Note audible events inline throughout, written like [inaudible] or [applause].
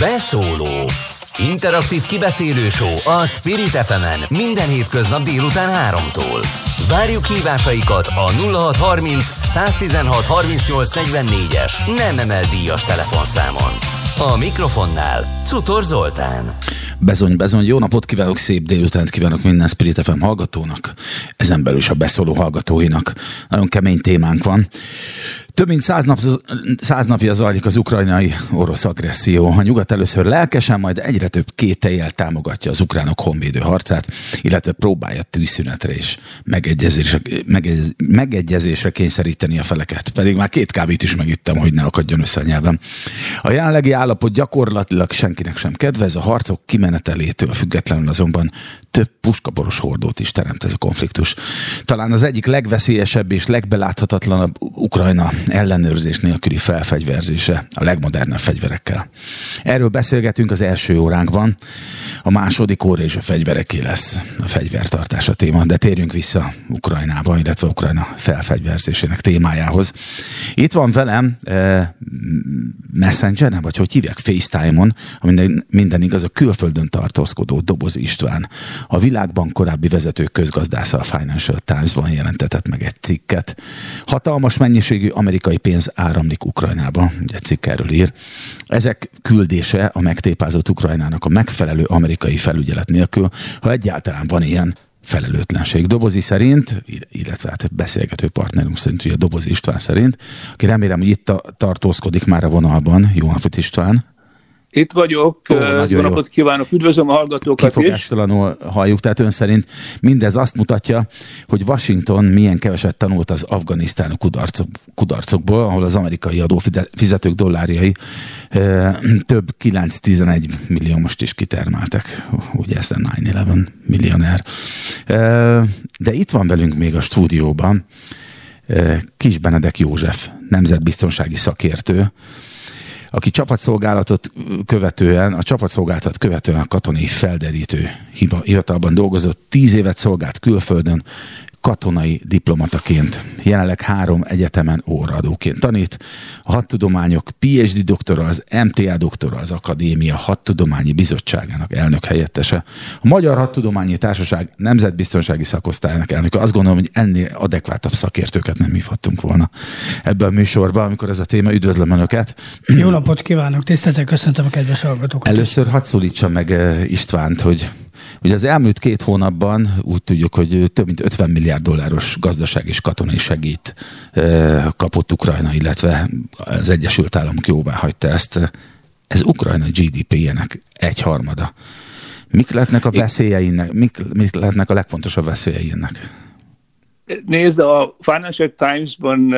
Beszóló Interaktív kibeszélő show a Spirit fm minden hétköznap délután 3-tól. Várjuk hívásaikat a 0630 116 38 44-es nem emel díjas telefonszámon. A mikrofonnál Cutor Zoltán. Bezony, bezony, jó napot kívánok, szép délutánt kívánok minden Spirit FM hallgatónak, ezen belül is a beszóló hallgatóinak. Nagyon kemény témánk van. Több mint száz, nap, száz napja zajlik az ukrajnai orosz agresszió. A nyugat először lelkesen, majd egyre több kételjel támogatja az ukránok honvédő harcát, illetve próbálja tűzszünetre és megegyezésre, megegyez, megegyezésre kényszeríteni a feleket. Pedig már két kávét is megittem, hogy ne akadjon össze a nyelvem. A jelenlegi állapot gyakorlatilag senkinek sem kedvez, a harcok kimenetelétől függetlenül azonban több puskaboros hordót is teremt ez a konfliktus. Talán az egyik legveszélyesebb és legbeláthatatlanabb Ukrajna ellenőrzés nélküli felfegyverzése a legmodernebb fegyverekkel. Erről beszélgetünk az első óránkban, a második óra és a fegyvereké lesz a fegyvertartás a téma, de térjünk vissza Ukrajnába, illetve Ukrajna felfegyverzésének témájához. Itt van velem eh, Messengeren, vagy hogy hívják, FaceTime-on, a minden, minden igaz, a külföldön tartózkodó Doboz István, a világban korábbi vezető közgazdásza a Financial Times-ban jelentetett meg egy cikket. Hatalmas mennyiségű amerikai pénz áramlik Ukrajnába, ugye cikk erről ír. Ezek küldése a megtépázott Ukrajnának a megfelelő amerikai felügyelet nélkül, ha egyáltalán van ilyen felelőtlenség. Dobozi szerint, illetve hát beszélgető partnerünk szerint, ugye Dobozi István szerint, aki remélem, hogy itt tartózkodik már a vonalban. Jó napot István! Itt vagyok, Ó, jó napot kívánok, üdvözlöm a hallgatókat Kifogástalanul halljuk, tehát ön szerint mindez azt mutatja, hogy Washington milyen keveset tanult az afganisztáni kudarcok, kudarcokból, ahol az amerikai adófizetők dollárjai több 9-11 millió most is kitermeltek, ugye ez a 9-11 millioner. E, de itt van velünk még a stúdióban Kis Benedek József, nemzetbiztonsági szakértő, aki csapatszolgálatot követően, a csapatszolgálatot követően a katonai felderítő hivatalban dolgozott, tíz évet szolgált külföldön, katonai diplomataként, jelenleg három egyetemen óraadóként tanít. A hadtudományok PhD doktora, az MTA doktora, az Akadémia Hadtudományi Bizottságának elnök helyettese. A Magyar Hadtudományi Társaság Nemzetbiztonsági Szakosztályának elnöke. Azt gondolom, hogy ennél adekvátabb szakértőket nem hívhattunk volna ebben a műsorban, amikor ez a téma. Üdvözlöm Önöket! Jó napot kívánok! Tiszteltek, köszöntöm a kedves hallgatókat! Először hadd szólítsa meg eh, Istvánt, hogy Ugye az elmúlt két hónapban úgy tudjuk, hogy több mint 50 milliárd dolláros gazdaság és katonai segít kapott Ukrajna, illetve az Egyesült Államok jóvá hagyta ezt. Ez Ukrajna GDP-jének egyharmada. Mik lehetnek a veszélyeinek, mik, mik lehetnek a legfontosabb veszélyeinek? Nézd, a Financial Times-ban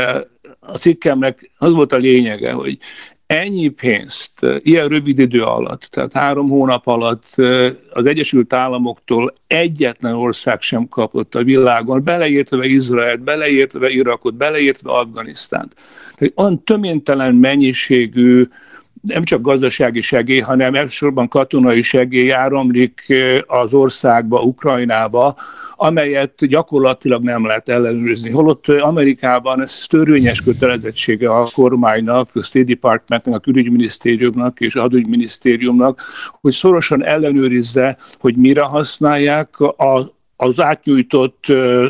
a cikkemnek az volt a lényege, hogy ennyi pénzt ilyen rövid idő alatt, tehát három hónap alatt az Egyesült Államoktól egyetlen ország sem kapott a világon, beleértve Izraelt, beleértve Irakot, beleértve Afganisztánt. Tehát olyan töménytelen mennyiségű nem csak gazdasági segély, hanem elsősorban katonai segély áramlik az országba, Ukrajnába, amelyet gyakorlatilag nem lehet ellenőrizni. Holott Amerikában ez törvényes kötelezettsége a kormánynak, a State Departmentnek, a külügyminisztériumnak és a hadügyminisztériumnak, hogy szorosan ellenőrizze, hogy mire használják a az átnyújtott,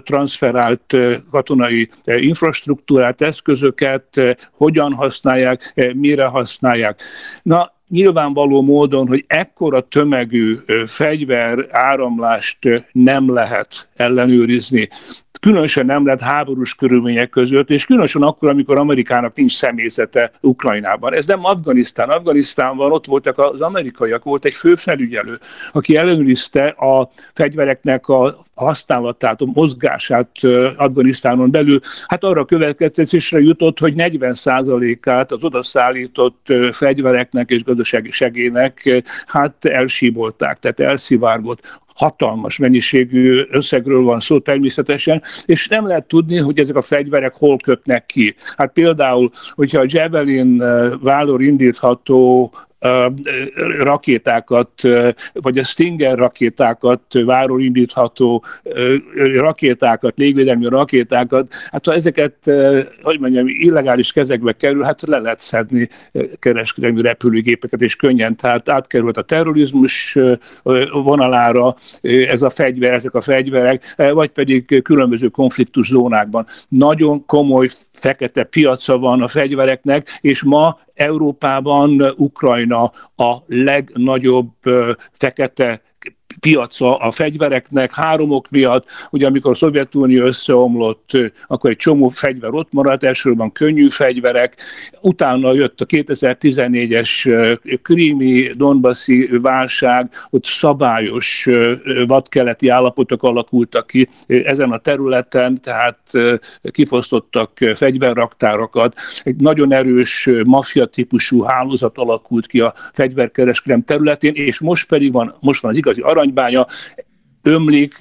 transferált katonai infrastruktúrát, eszközöket hogyan használják, mire használják. Na, nyilvánvaló módon, hogy ekkora tömegű fegyver áramlást nem lehet ellenőrizni különösen nem lett háborús körülmények között, és különösen akkor, amikor Amerikának nincs személyzete Ukrajnában. Ez nem Afganisztán. Afganisztánban ott voltak az amerikaiak, volt egy főfelügyelő, aki ellenőrizte a fegyvereknek a használatát, a mozgását Afganisztánon belül, hát arra következtetésre jutott, hogy 40%-át az odaszállított fegyvereknek és gazdasági segélynek hát elsíbolták, tehát elszivárgott hatalmas mennyiségű összegről van szó természetesen, és nem lehet tudni, hogy ezek a fegyverek hol kötnek ki. Hát például, hogyha a Javelin vállor indítható rakétákat, vagy a Stinger rakétákat, váról indítható rakétákat, légvédelmi rakétákat, hát ha ezeket, hogy mondjam, illegális kezekbe kerül, hát le lehet szedni kereskedelmi repülőgépeket, és könnyen, tehát átkerült a terrorizmus vonalára ez a fegyver, ezek a fegyverek, vagy pedig különböző konfliktus zónákban. Nagyon komoly fekete piaca van a fegyvereknek, és ma Európában Ukrajna a legnagyobb fekete piaca a fegyvereknek három ok miatt. Ugye amikor a Szovjetunió összeomlott, akkor egy csomó fegyver ott maradt, elsősorban könnyű fegyverek. Utána jött a 2014-es krími, donbassi válság, ott szabályos vadkeleti állapotok alakultak ki ezen a területen, tehát kifosztottak fegyverraktárakat. Egy nagyon erős maffia típusú hálózat alakult ki a fegyverkereskedelem területén, és most pedig van, most van az igazi aranybánya, ömlik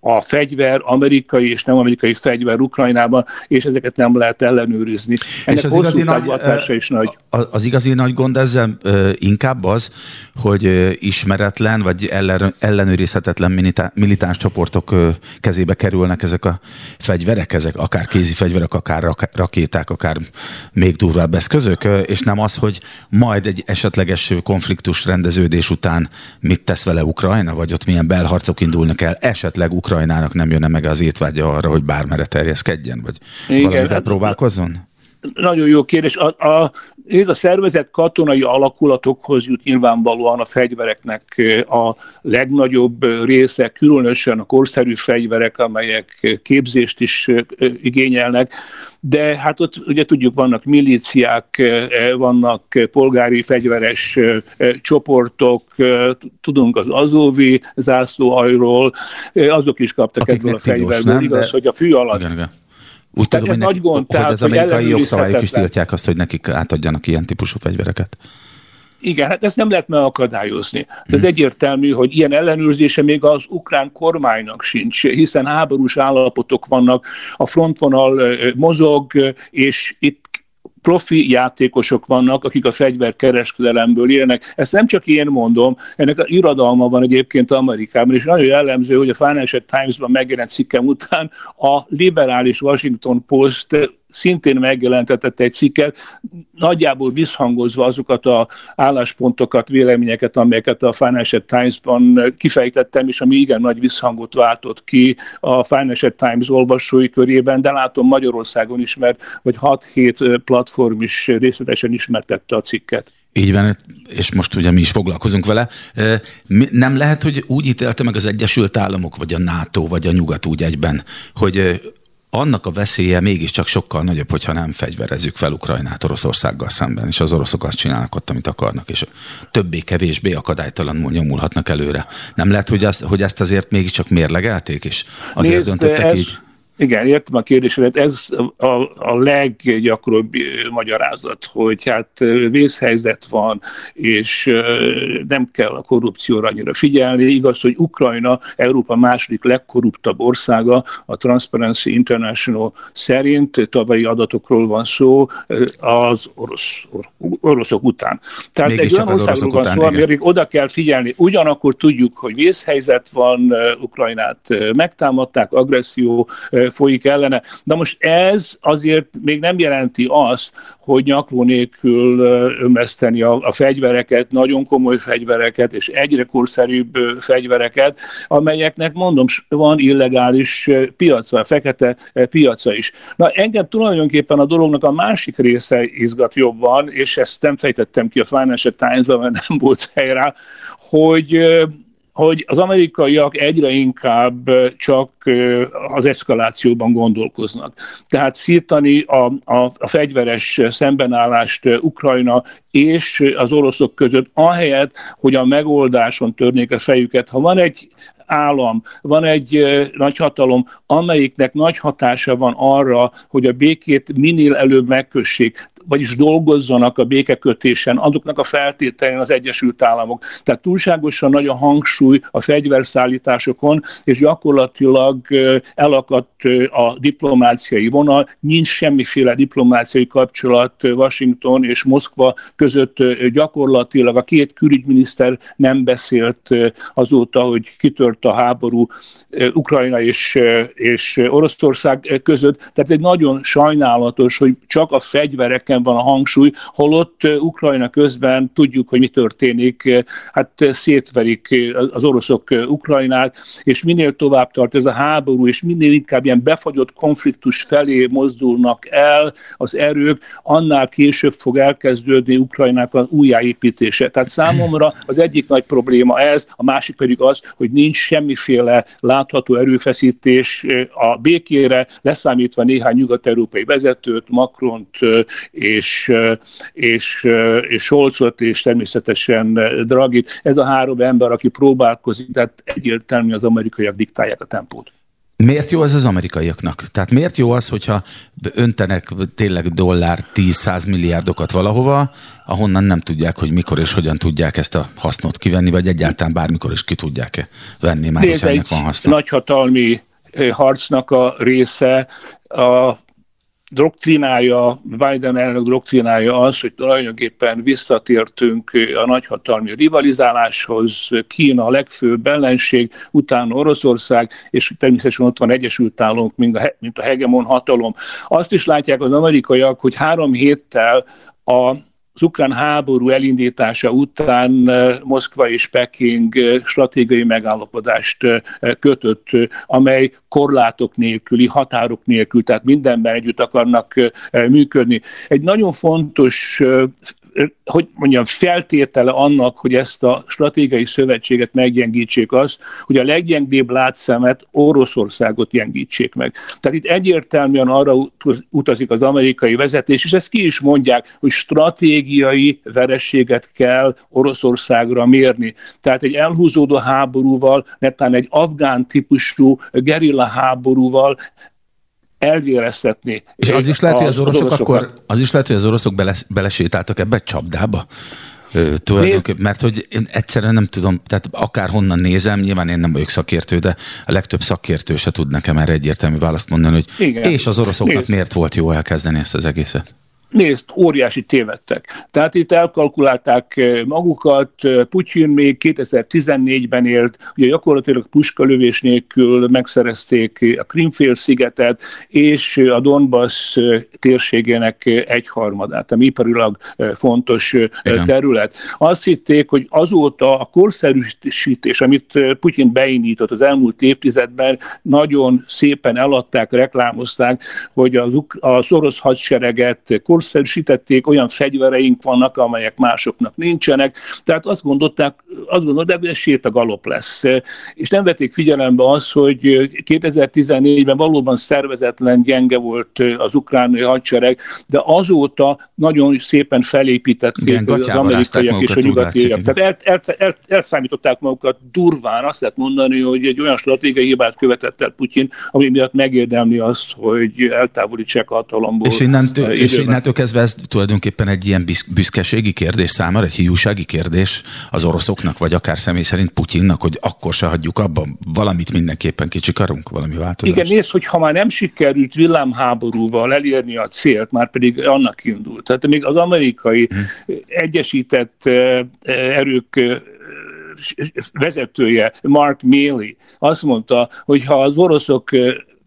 a fegyver, amerikai és nem amerikai fegyver Ukrajnában, és ezeket nem lehet ellenőrizni. Ennek és az igazi nagy, hatása is nagy. Az igazi nagy gond ezzel inkább az, hogy ismeretlen vagy ellen, ellenőrizhetetlen militáns csoportok kezébe kerülnek ezek a fegyverek, ezek akár kézi fegyverek, akár rakéták, akár még durvább eszközök, és nem az, hogy majd egy esetleges konfliktus rendeződés után mit tesz vele Ukrajna, vagy ott milyen belharcok indulnak el, esetleg Ukrajnának nem jönne meg az étvágya arra, hogy bármere terjeszkedjen, vagy Igen, valamivel hát, próbálkozzon? Nagyon jó kérdés. A, a, ez a szervezet katonai alakulatokhoz jut nyilvánvalóan a fegyvereknek a legnagyobb része, különösen a korszerű fegyverek, amelyek képzést is igényelnek, de hát ott ugye tudjuk, vannak milíciák, vannak polgári fegyveres csoportok, tudunk az azóvi zászlóhajról, azok is kaptak Akiknek ebből a fegyverből, igaz, de... hogy a fű alatt igen, igen úgy tudom, hogy, nagy gond, hogy tehát, az amerikai jogszabályok is tiltják azt, hogy nekik átadjanak ilyen típusú fegyvereket. Igen, hát ezt nem lehet megakadályozni. Ez hmm. egyértelmű, hogy ilyen ellenőrzése még az ukrán kormánynak sincs, hiszen háborús állapotok vannak, a frontvonal mozog, és itt profi játékosok vannak, akik a fegyverkereskedelemből élnek. Ezt nem csak én mondom, ennek a irodalma van egyébként Amerikában, és nagyon jellemző, hogy a Financial Times-ban megjelent cikkem után a liberális Washington Post szintén megjelentetett egy cikket, nagyjából visszhangozva azokat a álláspontokat, véleményeket, amelyeket a Financial Times-ban kifejtettem, és ami igen nagy visszhangot váltott ki a Financial Times olvasói körében, de látom Magyarországon is, mert vagy 6-7 platform is részletesen ismertette a cikket. Így van, és most ugye mi is foglalkozunk vele. Nem lehet, hogy úgy ítélte meg az Egyesült Államok, vagy a NATO, vagy a Nyugat úgy egyben, hogy annak a veszélye mégiscsak sokkal nagyobb, hogyha nem fegyverezzük fel Ukrajnát Oroszországgal szemben, és az oroszok azt csinálnak ott, amit akarnak, és többé-kevésbé akadálytalanul nyomulhatnak előre. Nem lehet, hogy, azt, hogy ezt azért mégiscsak mérlegelték, és azért Nézd, döntöttek ez, így? Igen, értem a kérdésedet. Ez a, a leggyakoribb magyarázat, hogy hát vészhelyzet van, és nem kell a korrupcióra annyira figyelni. Igaz, hogy Ukrajna Európa második legkorruptabb országa, a Transparency International szerint, tavalyi adatokról van szó, az orosz, oroszok után. Tehát Mégis egy olyan országról van szó, amire oda kell figyelni. Ugyanakkor tudjuk, hogy vészhelyzet van, Ukrajnát megtámadták, agresszió folyik ellene. De most ez azért még nem jelenti azt, hogy nyakló nélkül ömeszteni a, a fegyvereket, nagyon komoly fegyvereket, és egyre korszerűbb fegyvereket, amelyeknek mondom, van illegális piaca, fekete piaca is. Na engem tulajdonképpen a dolognak a másik része izgat jobban, és ezt nem fejtettem ki a Financial Times-ban, mert nem volt hely rá, hogy hogy az amerikaiak egyre inkább csak az eszkalációban gondolkoznak. Tehát szírtani a, a, a fegyveres szembenállást Ukrajna és az oroszok között, ahelyett, hogy a megoldáson törnék a fejüket. Ha van egy állam, van egy nagyhatalom, amelyiknek nagy hatása van arra, hogy a békét minél előbb megkössék. Vagyis dolgozzanak a békekötésen, azoknak a feltételein az Egyesült Államok. Tehát túlságosan nagy a hangsúly a fegyverszállításokon, és gyakorlatilag elakadt a diplomáciai vonal, nincs semmiféle diplomáciai kapcsolat Washington és Moszkva között gyakorlatilag a két külügyminiszter nem beszélt azóta, hogy kitört a háború Ukrajna és, és Oroszország között. Tehát egy nagyon sajnálatos, hogy csak a fegyvereken van a hangsúly, holott Ukrajna közben tudjuk, hogy mi történik, hát szétverik az oroszok Ukrajnát, és minél tovább tart ez a háború, és minél inkább ilyen befagyott konfliktus felé mozdulnak el az erők, annál később fog elkezdődni Ukrajnának az újjáépítése. Tehát számomra az egyik nagy probléma ez, a másik pedig az, hogy nincs semmiféle látható erőfeszítés a békére, leszámítva néhány nyugat-európai vezetőt, Macront és, és, és Scholzot, és természetesen Dragit. Ez a három ember, aki próbálkozik, tehát egyértelmű az amerikaiak diktálják a tempót. Miért jó ez az amerikaiaknak? Tehát miért jó az, hogyha öntenek tényleg dollár 10-100 milliárdokat valahova, ahonnan nem tudják, hogy mikor és hogyan tudják ezt a hasznot kivenni, vagy egyáltalán bármikor is ki tudják-e venni, már Nézd, ennek van haszna. nagyhatalmi harcnak a része a doktrinája, Biden elnök doktrinája az, hogy tulajdonképpen visszatértünk a nagyhatalmi rivalizáláshoz, Kína a legfőbb ellenség, utána Oroszország, és természetesen ott van Egyesült Államok, mint a, mint a hegemon hatalom. Azt is látják az amerikaiak, hogy három héttel a az ukrán háború elindítása után eh, Moszkva és Peking eh, stratégiai megállapodást eh, kötött, amely korlátok nélküli, határok nélkül, tehát mindenben együtt akarnak működni. Egy nagyon fontos hogy mondjam, feltétele annak, hogy ezt a stratégiai szövetséget meggyengítsék az, hogy a leggyengébb látszemet Oroszországot gyengítsék meg. Tehát itt egyértelműen arra utazik az amerikai vezetés, és ezt ki is mondják, hogy stratégiai verességet kell Oroszországra mérni. Tehát egy elhúzódó háborúval, netán egy afgán típusú gerilla háborúval elvéreztetni. És az is lehet, hogy az oroszok az akkor, az is lehet, hogy az oroszok beles, belesétáltak ebbe a csapdába? tulajdonképpen, mert hogy én egyszerűen nem tudom, tehát akár honnan nézem, nyilván én nem vagyok szakértő, de a legtöbb szakértő se tud nekem erre egyértelmű választ mondani, hogy Igen. és az oroszoknak Nézd. miért volt jó elkezdeni ezt az egészet. Nézd, óriási tévedtek. Tehát itt elkalkulálták eh, magukat, eh, Putyin még 2014-ben élt, ugye gyakorlatilag puskalövés nélkül megszerezték a Krimfél-szigetet, és a Donbass eh, térségének egyharmadát, ami iparilag fontos Igen. terület. Azt hitték, hogy azóta a korszerűsítés, amit Putyin beindított az elmúlt évtizedben, nagyon szépen eladták, reklámozták, hogy az, az orosz hadsereget korszerűsítették, olyan fegyvereink vannak, amelyek másoknak nincsenek, tehát azt gondolták, azt gondolták, hogy ez galop lesz. És nem vették figyelembe azt, hogy 2014-ben valóban szervezetlen, gyenge volt az ukrán hadsereg, de azóta nagyon szépen felépítették Igen, az amerikaiak és a nyugatiak. Tehát el, el, el, elszámították magukat durván, azt lehet mondani, hogy egy olyan stratégiai hibát követett el Putyin, ami miatt megérdemli azt, hogy eltávolítsák a hatalomból. És innentől, és innentől innentől kezdve ez tulajdonképpen egy ilyen büszkeségi kérdés számára, egy hiúsági kérdés az oroszoknak, vagy akár személy szerint Putyinnak, hogy akkor se hagyjuk abban, valamit mindenképpen kicsikarunk, valami változást. Igen, nézd, hogy ha már nem sikerült villámháborúval elérni a célt, már pedig annak indult. Tehát még az amerikai hmm. egyesített erők vezetője, Mark Milley azt mondta, hogy ha az oroszok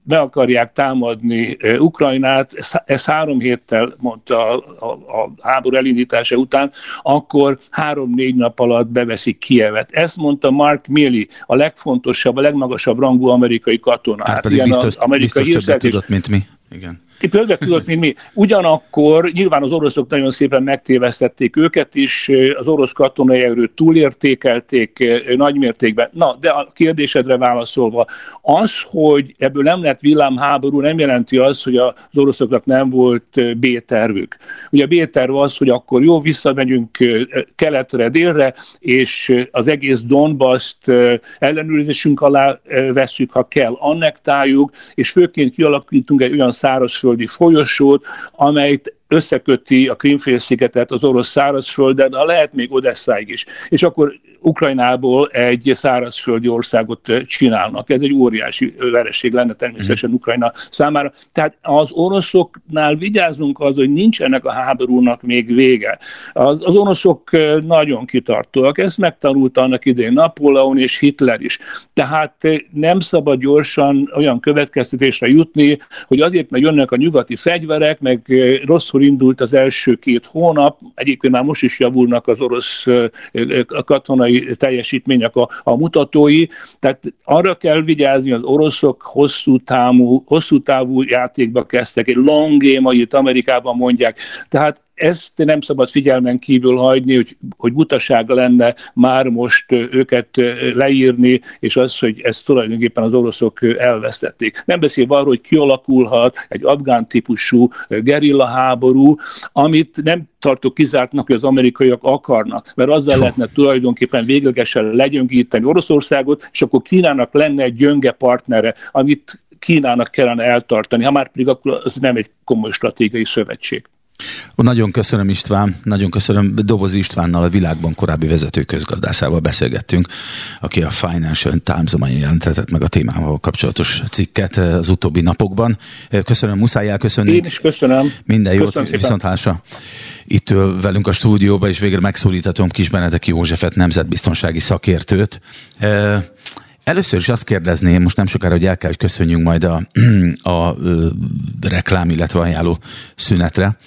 be akarják támadni Ukrajnát, ez három héttel mondta a, a, a háború elindítása után, akkor három-négy nap alatt beveszik Kievet. Ezt mondta Mark Milley, a legfontosabb, a legmagasabb rangú amerikai katona. Hát, hát pedig biztos, amerikai biztos többet tudott, mint mi. Igen. Többet tudott, mint mi. Ugyanakkor nyilván az oroszok nagyon szépen megtévesztették őket is, az orosz katonai erőt túlértékelték nagymértékben. Na, de a kérdésedre válaszolva, az, hogy ebből nem lett villámháború, nem jelenti az, hogy az oroszoknak nem volt B-tervük. Ugye a B-terv az, hogy akkor jó, visszamegyünk keletre, délre, és az egész Donbass-t ellenőrzésünk alá veszük, ha kell, annektáljuk, és főként kialakítunk egy olyan szárazföld szárazföldi folyosót, amelyet összeköti a Krimfélszigetet az orosz szárazfölddel, de lehet még Odesszáig is. És akkor Ukrajnából egy szárazföldi országot csinálnak. Ez egy óriási vereség lenne természetesen mhm. Ukrajna számára. Tehát az oroszoknál vigyázunk az, hogy nincs ennek a háborúnak még vége. Az, az oroszok nagyon kitartóak, ezt megtanulta annak idején Napóleon és Hitler is. Tehát nem szabad gyorsan olyan következtetésre jutni, hogy azért, mert jönnek a nyugati fegyverek, meg rosszul indult az első két hónap, egyébként már most is javulnak az orosz katonai teljesítmények a, a mutatói, tehát arra kell vigyázni, az oroszok hosszú távú, hosszú távú játékba kezdtek, egy long game, ahogy Amerikában mondják, tehát ezt nem szabad figyelmen kívül hagyni, hogy, hogy butaság lenne már most őket leírni, és az, hogy ezt tulajdonképpen az oroszok elvesztették. Nem beszélve arról, hogy kialakulhat egy afgán típusú gerilla háború, amit nem tartok kizártnak, hogy az amerikaiak akarnak, mert azzal lehetne tulajdonképpen véglegesen legyöngíteni Oroszországot, és akkor Kínának lenne egy gyönge partnere, amit Kínának kellene eltartani, ha már pedig akkor az nem egy komoly stratégiai szövetség. Nagyon köszönöm István, nagyon köszönöm Dobozi Istvánnal, a világban korábbi vezető közgazdászával beszélgettünk, aki a Financial Times-ban jelentetett meg a témával kapcsolatos cikket az utóbbi napokban. Köszönöm, muszáj elköszönni. Én is köszönöm. Minden jót, viszont hása. Itt velünk a stúdióban, és végre megszólíthatom Kis Benedek Józsefet, nemzetbiztonsági szakértőt. Először is azt kérdezném, most nem sokára, hogy el kell, hogy köszönjünk majd a, a, a reklám, illetve ajánló szünetre,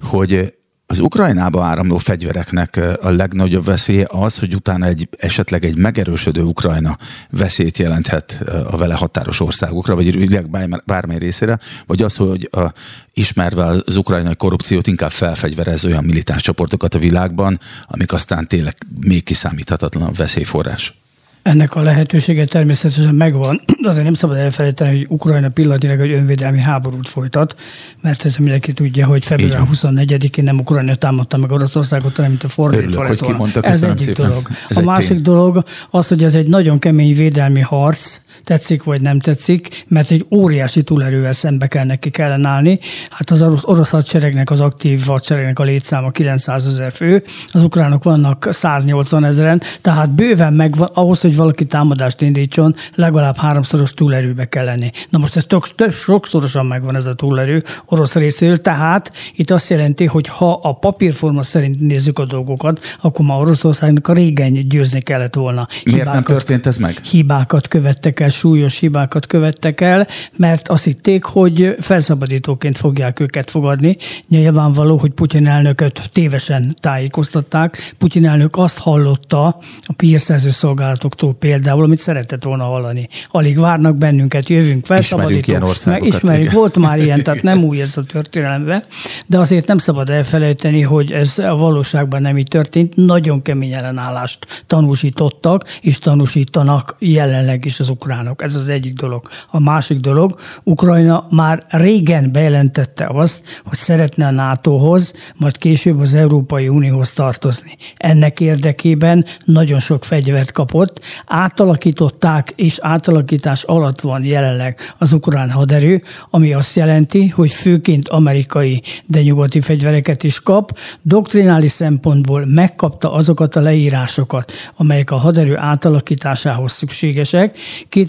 hogy az Ukrajnába áramló fegyvereknek a legnagyobb veszélye az, hogy utána egy, esetleg egy megerősödő Ukrajna veszélyt jelenthet a vele határos országokra, vagy világ bármely részére, vagy az, hogy a, ismerve az ukrajnai korrupciót inkább felfegyverez olyan militáns csoportokat a világban, amik aztán tényleg még kiszámíthatatlan veszélyforrás. Ennek a lehetősége természetesen megvan, de azért nem szabad elfelejteni, hogy Ukrajna pillanatilag egy önvédelmi háborút folytat, mert ez mindenki tudja, hogy február 24-én nem Ukrajna támadta meg Oroszországot, hanem mint a fordítva kimondta, Ez egyik szépen. dolog. Ez a egy másik tény. dolog az, hogy ez egy nagyon kemény védelmi harc, tetszik vagy nem tetszik, mert egy óriási túlerővel szembe kell neki kellene állni. Hát az orosz, hadseregnek, az aktív hadseregnek a létszáma 900 ezer fő, az ukránok vannak 180 ezeren, tehát bőven megvan, ahhoz, hogy valaki támadást indítson, legalább háromszoros túlerőbe kell lenni. Na most ez tök, tök sokszorosan megvan ez a túlerő orosz részéről, tehát itt azt jelenti, hogy ha a papírforma szerint nézzük a dolgokat, akkor ma Oroszországnak a régen győzni kellett volna. Hibákat, Miért nem történt ez meg? Hibákat követtek el, súlyos hibákat követtek el, mert azt hitték, hogy felszabadítóként fogják őket fogadni. Nyilvánvaló, hogy Putyin elnököt tévesen tájékoztatták. Putyin elnök azt hallotta a pírszerző szolgálatoktól például, amit szeretett volna hallani. Alig várnak bennünket, jövünk, felszabadítók. Ismerjük ismerjük, volt már ilyen, tehát nem új ez a történelembe, de azért nem szabad elfelejteni, hogy ez a valóságban nem így történt. Nagyon kemény ellenállást tanúsítottak, és tanúsítanak jelenleg is az ukrán ukránok. Ez az egyik dolog. A másik dolog, Ukrajna már régen bejelentette azt, hogy szeretne a NATO-hoz, majd később az Európai Unióhoz tartozni. Ennek érdekében nagyon sok fegyvert kapott, átalakították, és átalakítás alatt van jelenleg az ukrán haderő, ami azt jelenti, hogy főként amerikai, de nyugati fegyvereket is kap. Doktrinális szempontból megkapta azokat a leírásokat, amelyek a haderő átalakításához szükségesek.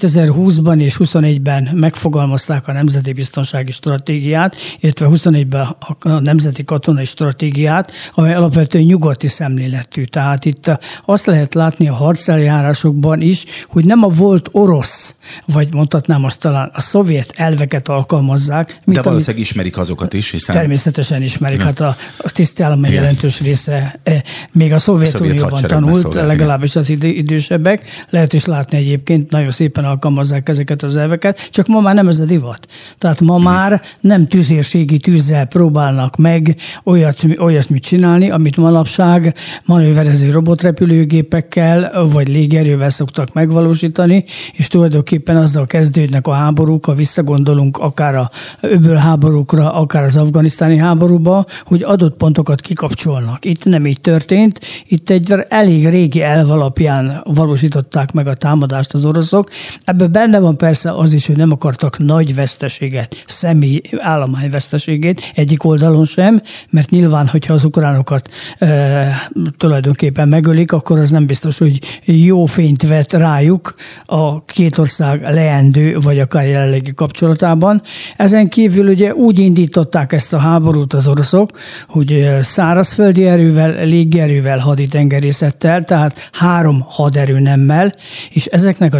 2020-ban és 21-ben megfogalmazták a Nemzeti Biztonsági Stratégiát, illetve 21-ben a Nemzeti Katonai Stratégiát, amely alapvetően nyugati szemléletű. Tehát itt azt lehet látni a harceljárásokban is, hogy nem a volt orosz, vagy mondhatnám azt talán a szovjet elveket alkalmazzák. Mint De valószínűleg amit, ismerik azokat is, hiszen... Természetesen ismerik. Hát a, a tisztállam jelentős része eh, még a Szovjetunióban tanult, legalábbis az idősebbek. Lehet is látni egyébként, nagyon szépen alkalmazzák ezeket az elveket, csak ma már nem ez a divat. Tehát ma hmm. már nem tüzérségi tűzzel próbálnak meg olyat, olyasmit csinálni, amit manapság manőverező robotrepülőgépekkel vagy légerővel szoktak megvalósítani, és tulajdonképpen azzal kezdődnek a háborúk, ha visszagondolunk akár a öböl háborúkra, akár az afganisztáni háborúba, hogy adott pontokat kikapcsolnak. Itt nem így történt, itt egy elég régi elv alapján valósították meg a támadást az oroszok, Ebben benne van persze az is, hogy nem akartak nagy veszteséget, személy állományveszteségét egyik oldalon sem, mert nyilván, hogyha az ukránokat e, tulajdonképpen megölik, akkor az nem biztos, hogy jó fényt vet rájuk a két ország leendő, vagy akár jelenlegi kapcsolatában. Ezen kívül ugye úgy indították ezt a háborút az oroszok, hogy szárazföldi erővel, légierővel, haditengerészettel, tehát három haderő nemmel, és ezeknek a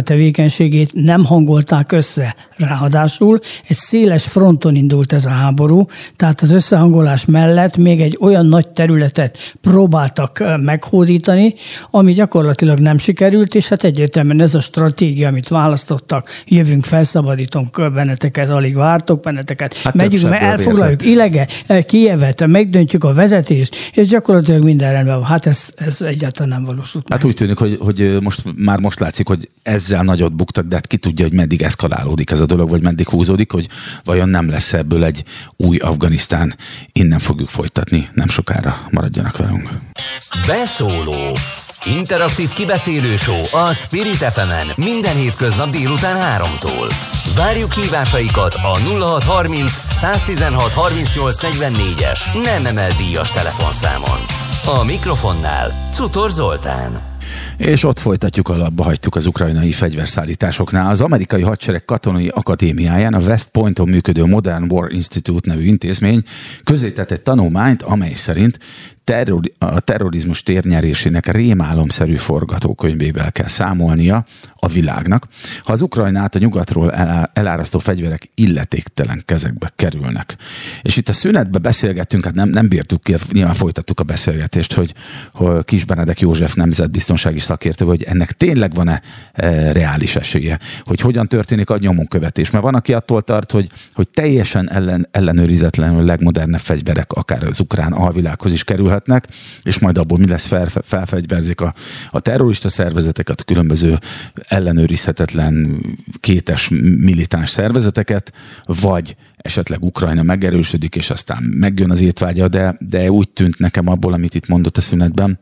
tevékenységét nem hangolták össze. Ráadásul egy széles fronton indult ez a háború, tehát az összehangolás mellett még egy olyan nagy területet próbáltak meghódítani, ami gyakorlatilag nem sikerült, és hát egyértelműen ez a stratégia, amit választottak, jövünk, felszabadítunk benneteket, alig vártok benneteket, hát megyünk, mert elfoglaljuk Ilege, Kijevet, megdöntjük a vezetést, és gyakorlatilag minden rendben van. Hát ez, ez egyáltalán nem valósult meg. Hát úgy tűnik, hogy, hogy most már most látszik, hogy ezzel nagyot buktak, de hát ki tudja, hogy meddig eszkalálódik ez a dolog, vagy meddig húzódik, hogy vajon nem lesz ebből egy új Afganisztán. Innen fogjuk folytatni, nem sokára maradjanak velünk. Beszóló Interaktív kibeszélő a Spirit fm minden hétköznap délután 3-tól. Várjuk hívásaikat a 0630 116 38 44-es nem emel díjas telefonszámon. A mikrofonnál Cutor Zoltán. És ott folytatjuk, alapba hagytuk az ukrajnai fegyverszállításoknál. Az amerikai hadsereg katonai akadémiáján a West Pointon működő Modern War Institute nevű intézmény közétett egy tanulmányt, amely szerint terror, a terrorizmus térnyerésének rémálomszerű forgatókönyvével kell számolnia a világnak, ha az Ukrajnát a nyugatról elárasztó fegyverek illetéktelen kezekbe kerülnek. És itt a szünetbe beszélgettünk, hát nem, nem bírtuk ki, nyilván folytattuk a beszélgetést, hogy, hogy Kis Benedek József nemzetbiztonsági szakértő, hogy ennek tényleg van-e e, reális esélye, hogy hogyan történik a nyomonkövetés. Mert van, aki attól tart, hogy, hogy teljesen ellen, ellenőrizetlenül legmodernebb fegyverek akár az ukrán alvilághoz is kerül kerülhetnek, és majd abból mi lesz, fel, felfegyverzik a, a terrorista szervezeteket, a különböző ellenőrizhetetlen kétes militáns szervezeteket, vagy esetleg Ukrajna megerősödik, és aztán megjön az étvágya, de, de úgy tűnt nekem abból, amit itt mondott a szünetben,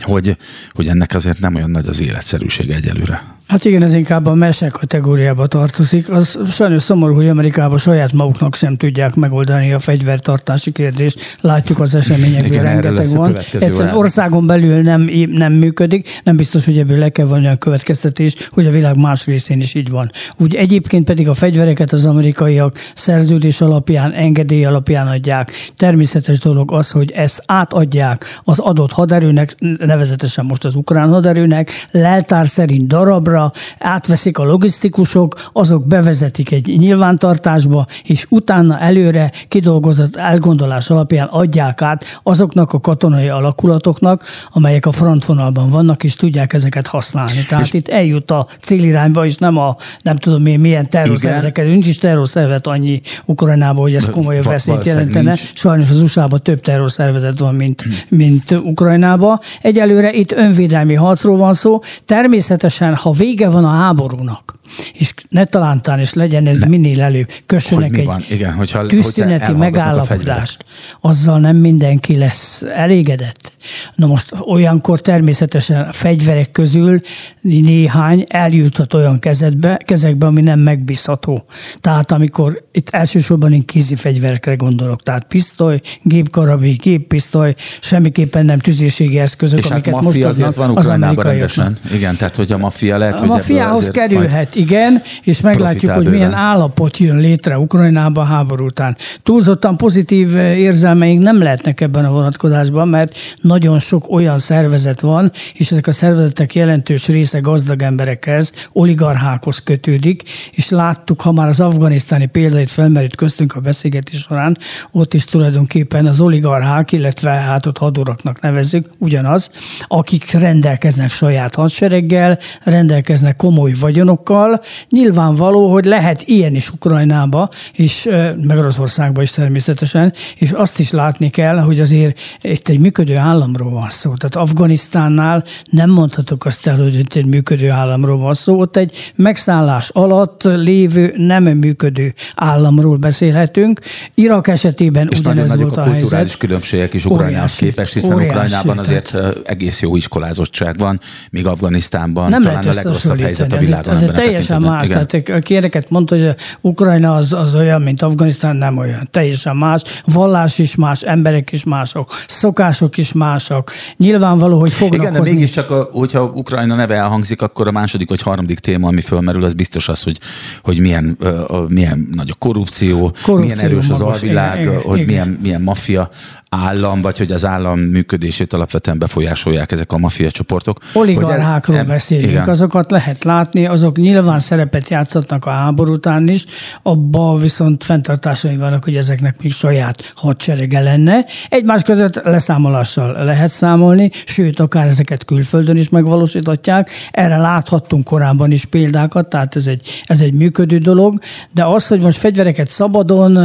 hogy, hogy ennek azért nem olyan nagy az életszerűsége egyelőre. Hát igen, ez inkább a mese kategóriába tartozik. Az sajnos szomorú, hogy Amerikában saját maguknak sem tudják megoldani a fegyvertartási kérdést. Látjuk az eseményekből, igen, rengeteg van. Egyszerűen országon belül nem, nem működik, nem biztos, hogy ebből le kell vonni a következtetés, hogy a világ más részén is így van. Úgy egyébként pedig a fegyvereket az amerikaiak szerződés alapján, engedély alapján adják. Természetes dolog az, hogy ezt átadják az adott haderőnek, nevezetesen most az ukrán haderőnek, leltár szerint darabra, átveszik a logisztikusok, azok bevezetik egy nyilvántartásba, és utána előre kidolgozott elgondolás alapján adják át azoknak a katonai alakulatoknak, amelyek a frontvonalban vannak, és tudják ezeket használni. Tehát és itt eljut a célirányba, és nem a nem tudom én milyen terrorszervezeteket, nincs is terrorszervezet annyi Ukrajnában, hogy ez komolyabb veszélyt jelentene. Nincs. Sajnos az USA-ban több terrorszervezet van, mint, mint Ukrajnában. Egyelőre itt önvédelmi harcról van szó. Természetesen, ha vége van a háborúnak, és ne talántán, és legyen ez ne. minél előbb, köszönnek egy van? Igen, hogyha, tűzszüneti megállapodást, azzal nem mindenki lesz elégedett. Na most olyankor természetesen a fegyverek közül néhány eljuthat olyan kezedbe, kezekbe, ami nem megbízható. Tehát amikor itt elsősorban én kézi fegyverekre gondolok, tehát pisztoly, gépkarabé, géppisztoly, semmiképpen nem tüzérségi eszközök, és hát amiket hát most azért van Ukrajnában rendesen. Igen, tehát hogy a maffia lehet, a mafiához kerülhet, igen, és meglátjuk, hogy milyen állapot jön létre Ukrajnában háború után. Túlzottan pozitív érzelmeink nem lehetnek ebben a vonatkozásban, mert nagyon sok olyan szervezet van, és ezek a szervezetek jelentős része gazdag emberekhez, oligarchákhoz kötődik, és láttuk, ha már az afganisztáni példait felmerült köztünk a beszélgetés során, ott is tulajdonképpen az oligarchák, illetve hát ott haduraknak nevezzük, ugyanaz, akik rendelkeznek saját hadsereggel, rendelkeznek komoly vagyonokkal. Nyilvánvaló, hogy lehet ilyen is Ukrajnába, és meg Oroszországba is természetesen, és azt is látni kell, hogy azért itt egy működő államról van szó. Tehát Afganisztánnál nem mondhatok azt el, hogy itt egy működő államról van szó, ott egy megszállás alatt lévő nem működő államról beszélhetünk. Irak esetében és ugyanez volt a, a kulturális helyzet. különbségek is Ukrajnához képest, hiszen óriási, Ukrajnában azért tehát... egész jó iskolázottság van, míg Afganisztánban nem talán a legrosszabb helyzet a világon. Ez, ez egy teljesen más. Igen. Tehát a kéreket mondta, hogy Ukrajna az, az olyan, mint Afganisztán, nem olyan. Teljesen más. Vallás is más, emberek is mások, szokások is mások. Nyilvánvaló, hogy fognak Igen, de hozni... mégiscsak, a, hogyha Ukrajna neve elhangzik, akkor a második vagy harmadik téma, ami fölmerül, az biztos az, hogy, hogy milyen, uh, milyen nagy a korrupció, korrupció milyen erős az alvilág, igen, hogy igen. milyen, milyen maffia állam, vagy hogy az állam működését alapvetően befolyásolják ezek a maffia csoportok. Oligarchákról el, beszélünk, igen. azokat lehet látni, azok nyilván szerepet játszhatnak a háború után is, abba viszont fenntartásai vannak, hogy ezeknek még saját hadserege lenne. Egymás között leszámolással lehet számolni, sőt, akár ezeket külföldön is megvalósíthatják. Erre láthattunk korábban is példákat, tehát ez egy, ez egy működő dolog, de az, hogy most fegyvereket szabadon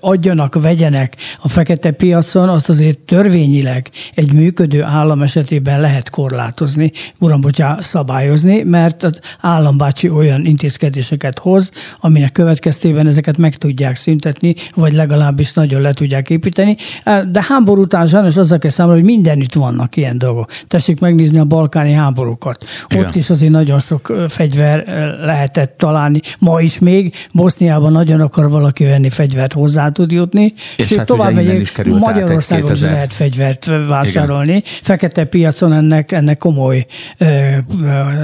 adjanak, vegyenek a fekete piacon, azt azért törvényileg egy működő állam esetében lehet korlátozni, uram, bocsá, szabályozni, mert az állambácsi olyan intézkedéseket hoz, aminek következtében ezeket meg tudják szüntetni, vagy legalábbis nagyon le tudják építeni. De háború után sajnos azzal kell számolni, hogy mindenütt vannak ilyen dolgok. Tessék megnézni a balkáni háborúkat. Igen. Ott is azért nagyon sok fegyver lehetett találni. Ma is még Boszniában nagyon akar valaki venni fegyvert hozzá tud jutni. És Sőt, hát tovább megyek, Magyarországon is lehet fegyvert vásárolni. Igen. Fekete piacon ennek, ennek komoly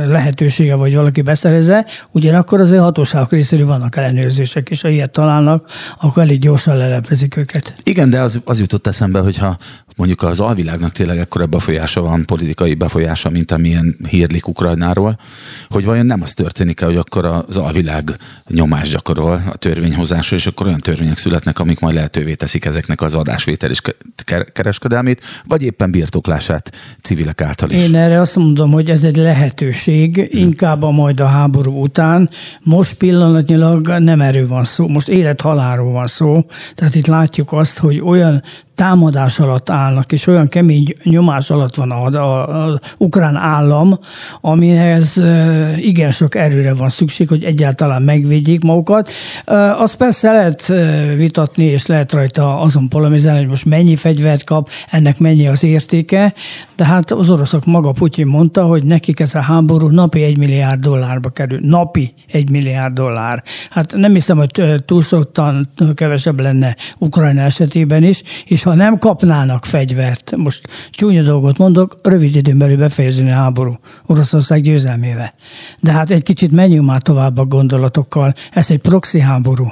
lehetősége, hogy valaki beszerezze. Ugyanakkor az hatóságok részéről vannak ellenőrzések, és ha ilyet találnak, akkor elég gyorsan leleprezik őket. Igen, de az, az jutott eszembe, hogyha mondjuk az alvilágnak tényleg ekkora befolyása van, politikai befolyása, mint amilyen hírlik Ukrajnáról, hogy vajon nem az történik-e, hogy akkor az alvilág nyomást gyakorol a törvényhozásra, és akkor olyan törvények születnek, amik majd lehetővé teszik ezeknek az adásvétel és kereskedelmét, vagy éppen birtoklását civilek által is. Én erre azt mondom, hogy ez egy lehetőség, hmm. inkább a majd a háború után. Most pillanatnyilag nem erő van szó, most élet-halálról van szó, tehát itt látjuk azt, hogy olyan támadás alatt állnak, és olyan kemény nyomás alatt van az ukrán állam, amihez igen sok erőre van szükség, hogy egyáltalán megvédjék magukat. Azt persze lehet vitatni, és lehet rajta azon polemizálni, hogy most mennyi fegyvert kap, ennek mennyi az értéke, de hát az oroszok maga Putyin mondta, hogy nekik ez a háború napi egy milliárd dollárba kerül. Napi egy milliárd dollár. Hát nem hiszem, hogy túlszoktan kevesebb lenne Ukrajna esetében is, és ha nem kapnának fegyvert, most csúnya dolgot mondok, rövid időn belül befejezni a háború Oroszország győzelmével. De hát egy kicsit menjünk már tovább a gondolatokkal. Ez egy proxy háború.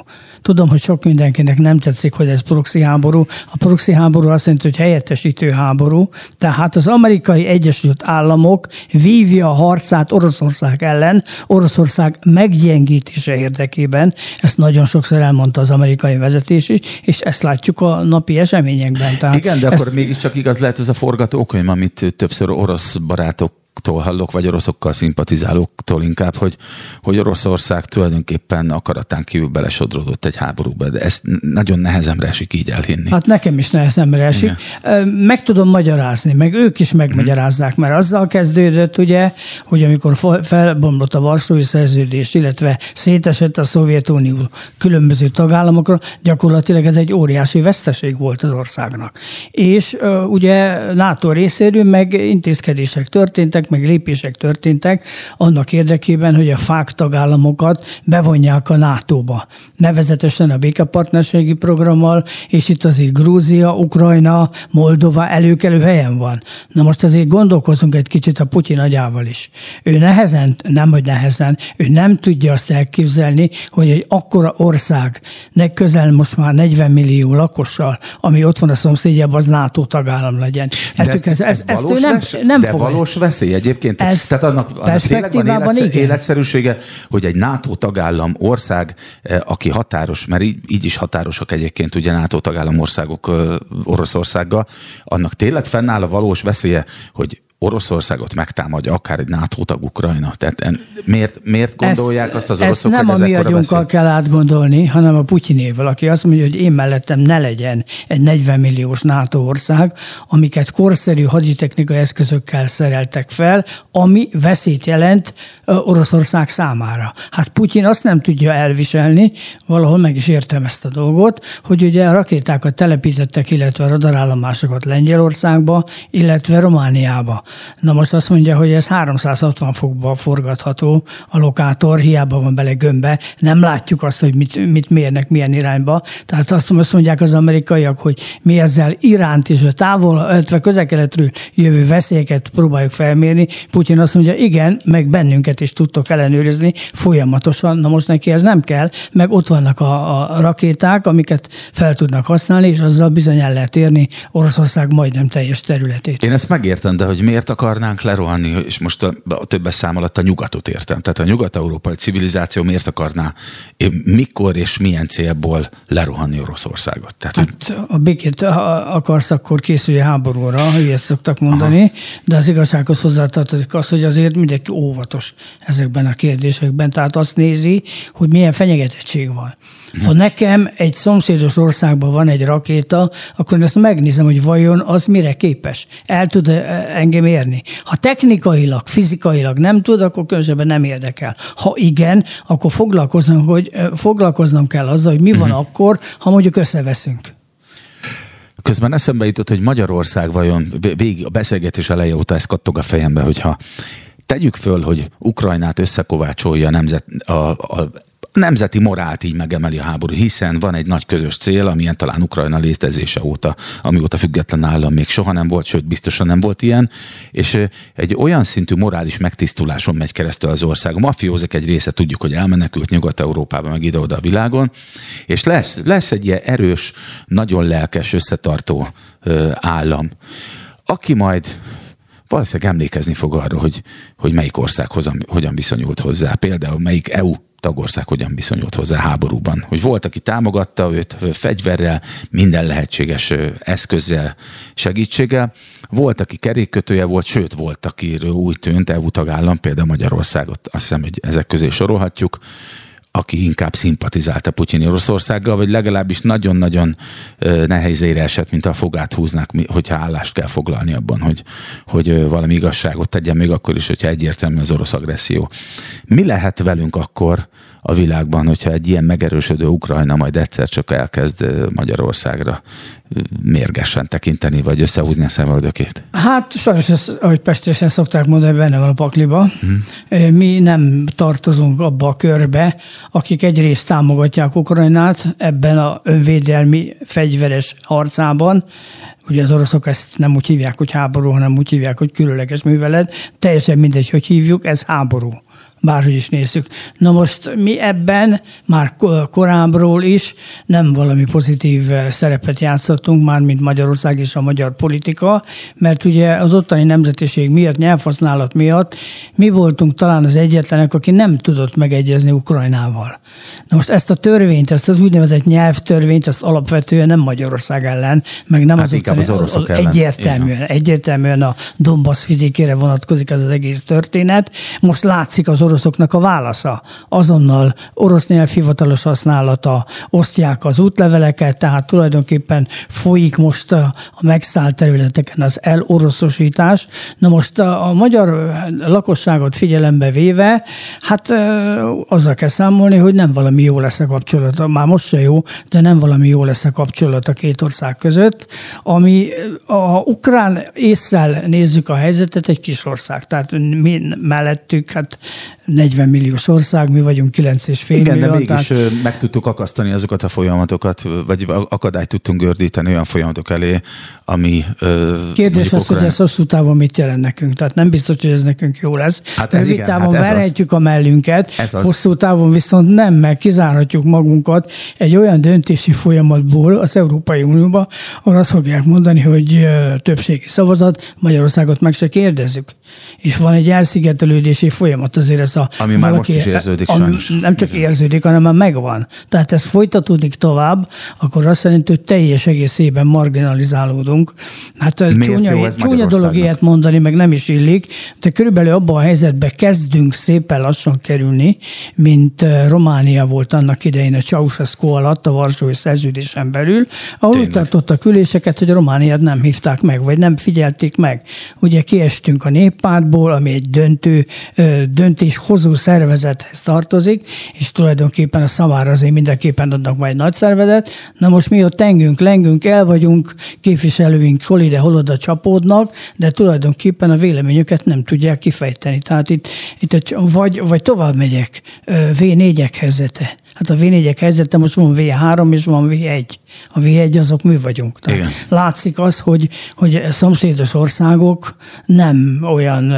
Tudom, hogy sok mindenkinek nem tetszik, hogy ez proxy háború. A proxy háború azt jelenti, hogy helyettesítő háború. Tehát az amerikai Egyesült Államok vívja a harcát Oroszország ellen, Oroszország meggyengítése érdekében. Ezt nagyon sokszor elmondta az amerikai vezetés is, és ezt látjuk a napi eseményekben. Tehát Igen, de ezt... akkor mégiscsak igaz lehet ez a forgatókönyv, amit többször orosz barátok oroszoktól hallok, vagy oroszokkal szimpatizálóktól inkább, hogy, hogy Oroszország tulajdonképpen akaratán kívül belesodródott egy háborúba, de ezt nagyon nehezemre esik így elhinni. Hát nekem is nehezemre esik. Igen. Meg tudom magyarázni, meg ők is megmagyarázzák, mert azzal kezdődött, ugye, hogy amikor felbomlott a Varsói Szerződés, illetve szétesett a Szovjetunió különböző tagállamokra, gyakorlatilag ez egy óriási veszteség volt az országnak. És ugye NATO részéről meg intézkedések történtek, meg lépések történtek annak érdekében, hogy a fák tagállamokat bevonják a NATO-ba. Nevezetesen a békepartnerségi programmal, és itt azért Grúzia, Ukrajna, Moldova előkelő helyen van. Na most azért gondolkozunk egy kicsit a Putyin agyával is. Ő nehezen, nem hogy nehezen, ő nem tudja azt elképzelni, hogy egy akkora ország, ne közel most már 40 millió lakossal, ami ott van a szomszédjában, az NATO tagállam legyen. De ez, ez, ez, ez, ezt ő nem, nem de valós veszély egyébként. Ez Tehát annak, annak tényleg van életszer, életszerűsége, hogy egy NATO tagállam ország, eh, aki határos, mert így, így is határosak egyébként ugye NATO tagállam országok Oroszországgal, annak tényleg fennáll a valós veszélye, hogy Oroszországot megtámadja, akár egy NATO tag Ukrajna. Tehát en, miért, miért gondolják ezt, azt az oroszok, Ezt nem a mi agyunkkal kell átgondolni, hanem a Putyinével, aki azt mondja, hogy én mellettem ne legyen egy 40 milliós NATO ország, amiket korszerű haditechnikai eszközökkel szereltek fel, ami veszélyt jelent Oroszország számára. Hát Putyin azt nem tudja elviselni, valahol meg is értem ezt a dolgot, hogy ugye a rakétákat telepítettek, illetve radarállomásokat Lengyelországba, illetve Romániába Na most azt mondja, hogy ez 360 fokba forgatható a lokátor, hiába van bele gömbbe, nem látjuk azt, hogy mit, mit mérnek, milyen irányba. Tehát azt mondják az amerikaiak, hogy mi ezzel Iránt és a távol, illetve közel-keletről jövő veszélyeket próbáljuk felmérni. Putyin azt mondja, igen, meg bennünket is tudtok ellenőrizni folyamatosan. Na most neki ez nem kell, meg ott vannak a, a rakéták, amiket fel tudnak használni, és azzal bizony el lehet érni Oroszország majdnem teljes területét. Én ezt megértem, de hogy miért akarnánk lerohanni, és most a, a többes szám alatt a nyugatot értem. Tehát a nyugat-európai civilizáció miért akarná, mikor és milyen célból lerohanni Oroszországot? Tehát, hát a békét ha akarsz, akkor készülj háborúra, ilyet szoktak mondani, Aha. de az igazsághoz hozzátartozik az, hogy azért mindenki óvatos ezekben a kérdésekben. Tehát azt nézi, hogy milyen fenyegetettség van. Ha nekem egy szomszédos országban van egy rakéta, akkor ezt megnézem, hogy vajon az mire képes. El tud engem érni. Ha technikailag, fizikailag nem tud, akkor különösebben nem érdekel. Ha igen, akkor foglalkoznom, hogy, foglalkoznom kell azzal, hogy mi van uh-huh. akkor, ha mondjuk összeveszünk. Közben eszembe jutott, hogy Magyarország vajon végig a beszélgetés eleje óta ezt kattog a fejembe, hogyha tegyük föl, hogy Ukrajnát összekovácsolja a nemzet, a, a nemzeti morált így megemeli a háború, hiszen van egy nagy közös cél, amilyen talán Ukrajna létezése óta, amióta független állam még soha nem volt, sőt biztosan nem volt ilyen, és egy olyan szintű morális megtisztuláson megy keresztül az ország. A mafiózek egy része tudjuk, hogy elmenekült Nyugat-Európába, meg ide-oda a világon, és lesz, lesz egy ilyen erős, nagyon lelkes, összetartó állam, aki majd valószínűleg emlékezni fog arra, hogy, hogy melyik ország hogyan viszonyult hozzá. Például melyik EU tagország hogyan viszonyult hozzá háborúban. Hogy volt, aki támogatta őt fegyverrel, minden lehetséges eszközzel, segítséggel. Volt, aki kerékkötője volt, sőt volt, akiről úgy tűnt, EU tagállam, például Magyarországot, azt hiszem, hogy ezek közé sorolhatjuk, aki inkább szimpatizálta Putyin Oroszországgal, vagy legalábbis nagyon-nagyon nehézére esett, mint a fogát húznak, hogyha állást kell foglalni abban, hogy, hogy valami igazságot tegyen, még akkor is, hogyha egyértelmű az orosz agresszió. Mi lehet velünk akkor a világban, hogyha egy ilyen megerősödő Ukrajna majd egyszer csak elkezd Magyarországra mérgesen tekinteni, vagy összehúzni a szemöldökét? Hát sajnos, ez, ahogy pestésen szokták mondani, benne van a pakliba. Hmm. Mi nem tartozunk abba a körbe, akik egyrészt támogatják Ukrajnát ebben a önvédelmi fegyveres harcában, Ugye az oroszok ezt nem úgy hívják, hogy háború, hanem úgy hívják, hogy különleges művelet. Teljesen mindegy, hogy hívjuk, ez háború bárhogy is nézzük. Na most mi ebben már korábbról is nem valami pozitív eh, szerepet játszottunk, már mint Magyarország és a magyar politika, mert ugye az ottani nemzetiség miatt, nyelvhasználat miatt mi voltunk talán az egyetlenek, aki nem tudott megegyezni Ukrajnával. Na most ezt a törvényt, ezt az úgynevezett nyelvtörvényt, ezt alapvetően nem Magyarország ellen, meg nem hát az, ottani, az oroszok ellen. Egyértelműen, egyértelműen a Donbass vidékére vonatkozik ez az egész történet. Most látszik az oroszoknak a válasza. Azonnal orosz nyelv hivatalos használata, osztják az útleveleket, tehát tulajdonképpen folyik most a, megszállt területeken az eloroszosítás. Na most a, a magyar lakosságot figyelembe véve, hát azzal kell számolni, hogy nem valami jó lesz a kapcsolat. Már most se jó, de nem valami jó lesz a kapcsolat a két ország között, ami a ukrán észrel nézzük a helyzetet, egy kis ország. Tehát mi mellettük, hát 40 milliós ország, mi vagyunk 9,5 millió. Igen, de mégis tehát... meg tudtuk akasztani azokat a folyamatokat, vagy akadályt tudtunk gördíteni olyan folyamatok elé, ami... Kérdés az, okrán... hogy ez hosszú távon mit jelent nekünk. Tehát nem biztos, hogy ez nekünk jó lesz. Hát Rövid igen, távon hát verhetjük az. a mellünket, ez az. hosszú távon viszont nem, mert kizárhatjuk magunkat egy olyan döntési folyamatból az Európai Unióba, ahol azt fogják mondani, hogy többségi szavazat, Magyarországot meg se kérdezzük. És van egy elszigetelődési folyamat, azért ez a... Ami már most is érződik ami sajnos. Nem csak Igen. érződik, hanem már megvan. Tehát ez folytatódik tovább, akkor azt jelenti, hogy teljes egészében marginalizálódunk. Hát Miért csúnya, csúnya dolog ilyet mondani, meg nem is illik, de körülbelül abban a helyzetben kezdünk szépen lassan kerülni, mint eh, Románia volt annak idején a Ceausescu alatt a Varsói Szerződésen belül, ahol Tényleg. tartottak üléseket, hogy Romániát nem hívták meg, vagy nem figyelték meg. Ugye kiestünk a néppártból, ami egy döntő, döntés hozó szervezethez tartozik, és tulajdonképpen a szavára azért mindenképpen adnak majd nagy szervezet. Na most mi ott tengünk, lengünk, el vagyunk, képviselőink hol ide, hol oda csapódnak, de tulajdonképpen a véleményüket nem tudják kifejteni. Tehát itt, itt vagy, vagy tovább megyek, V4-ek helyzete. Hát a V4-ek helyzete most van V3 és van V1. A V1 azok mi vagyunk. Tehát Igen. látszik az, hogy, hogy szomszédos országok nem olyan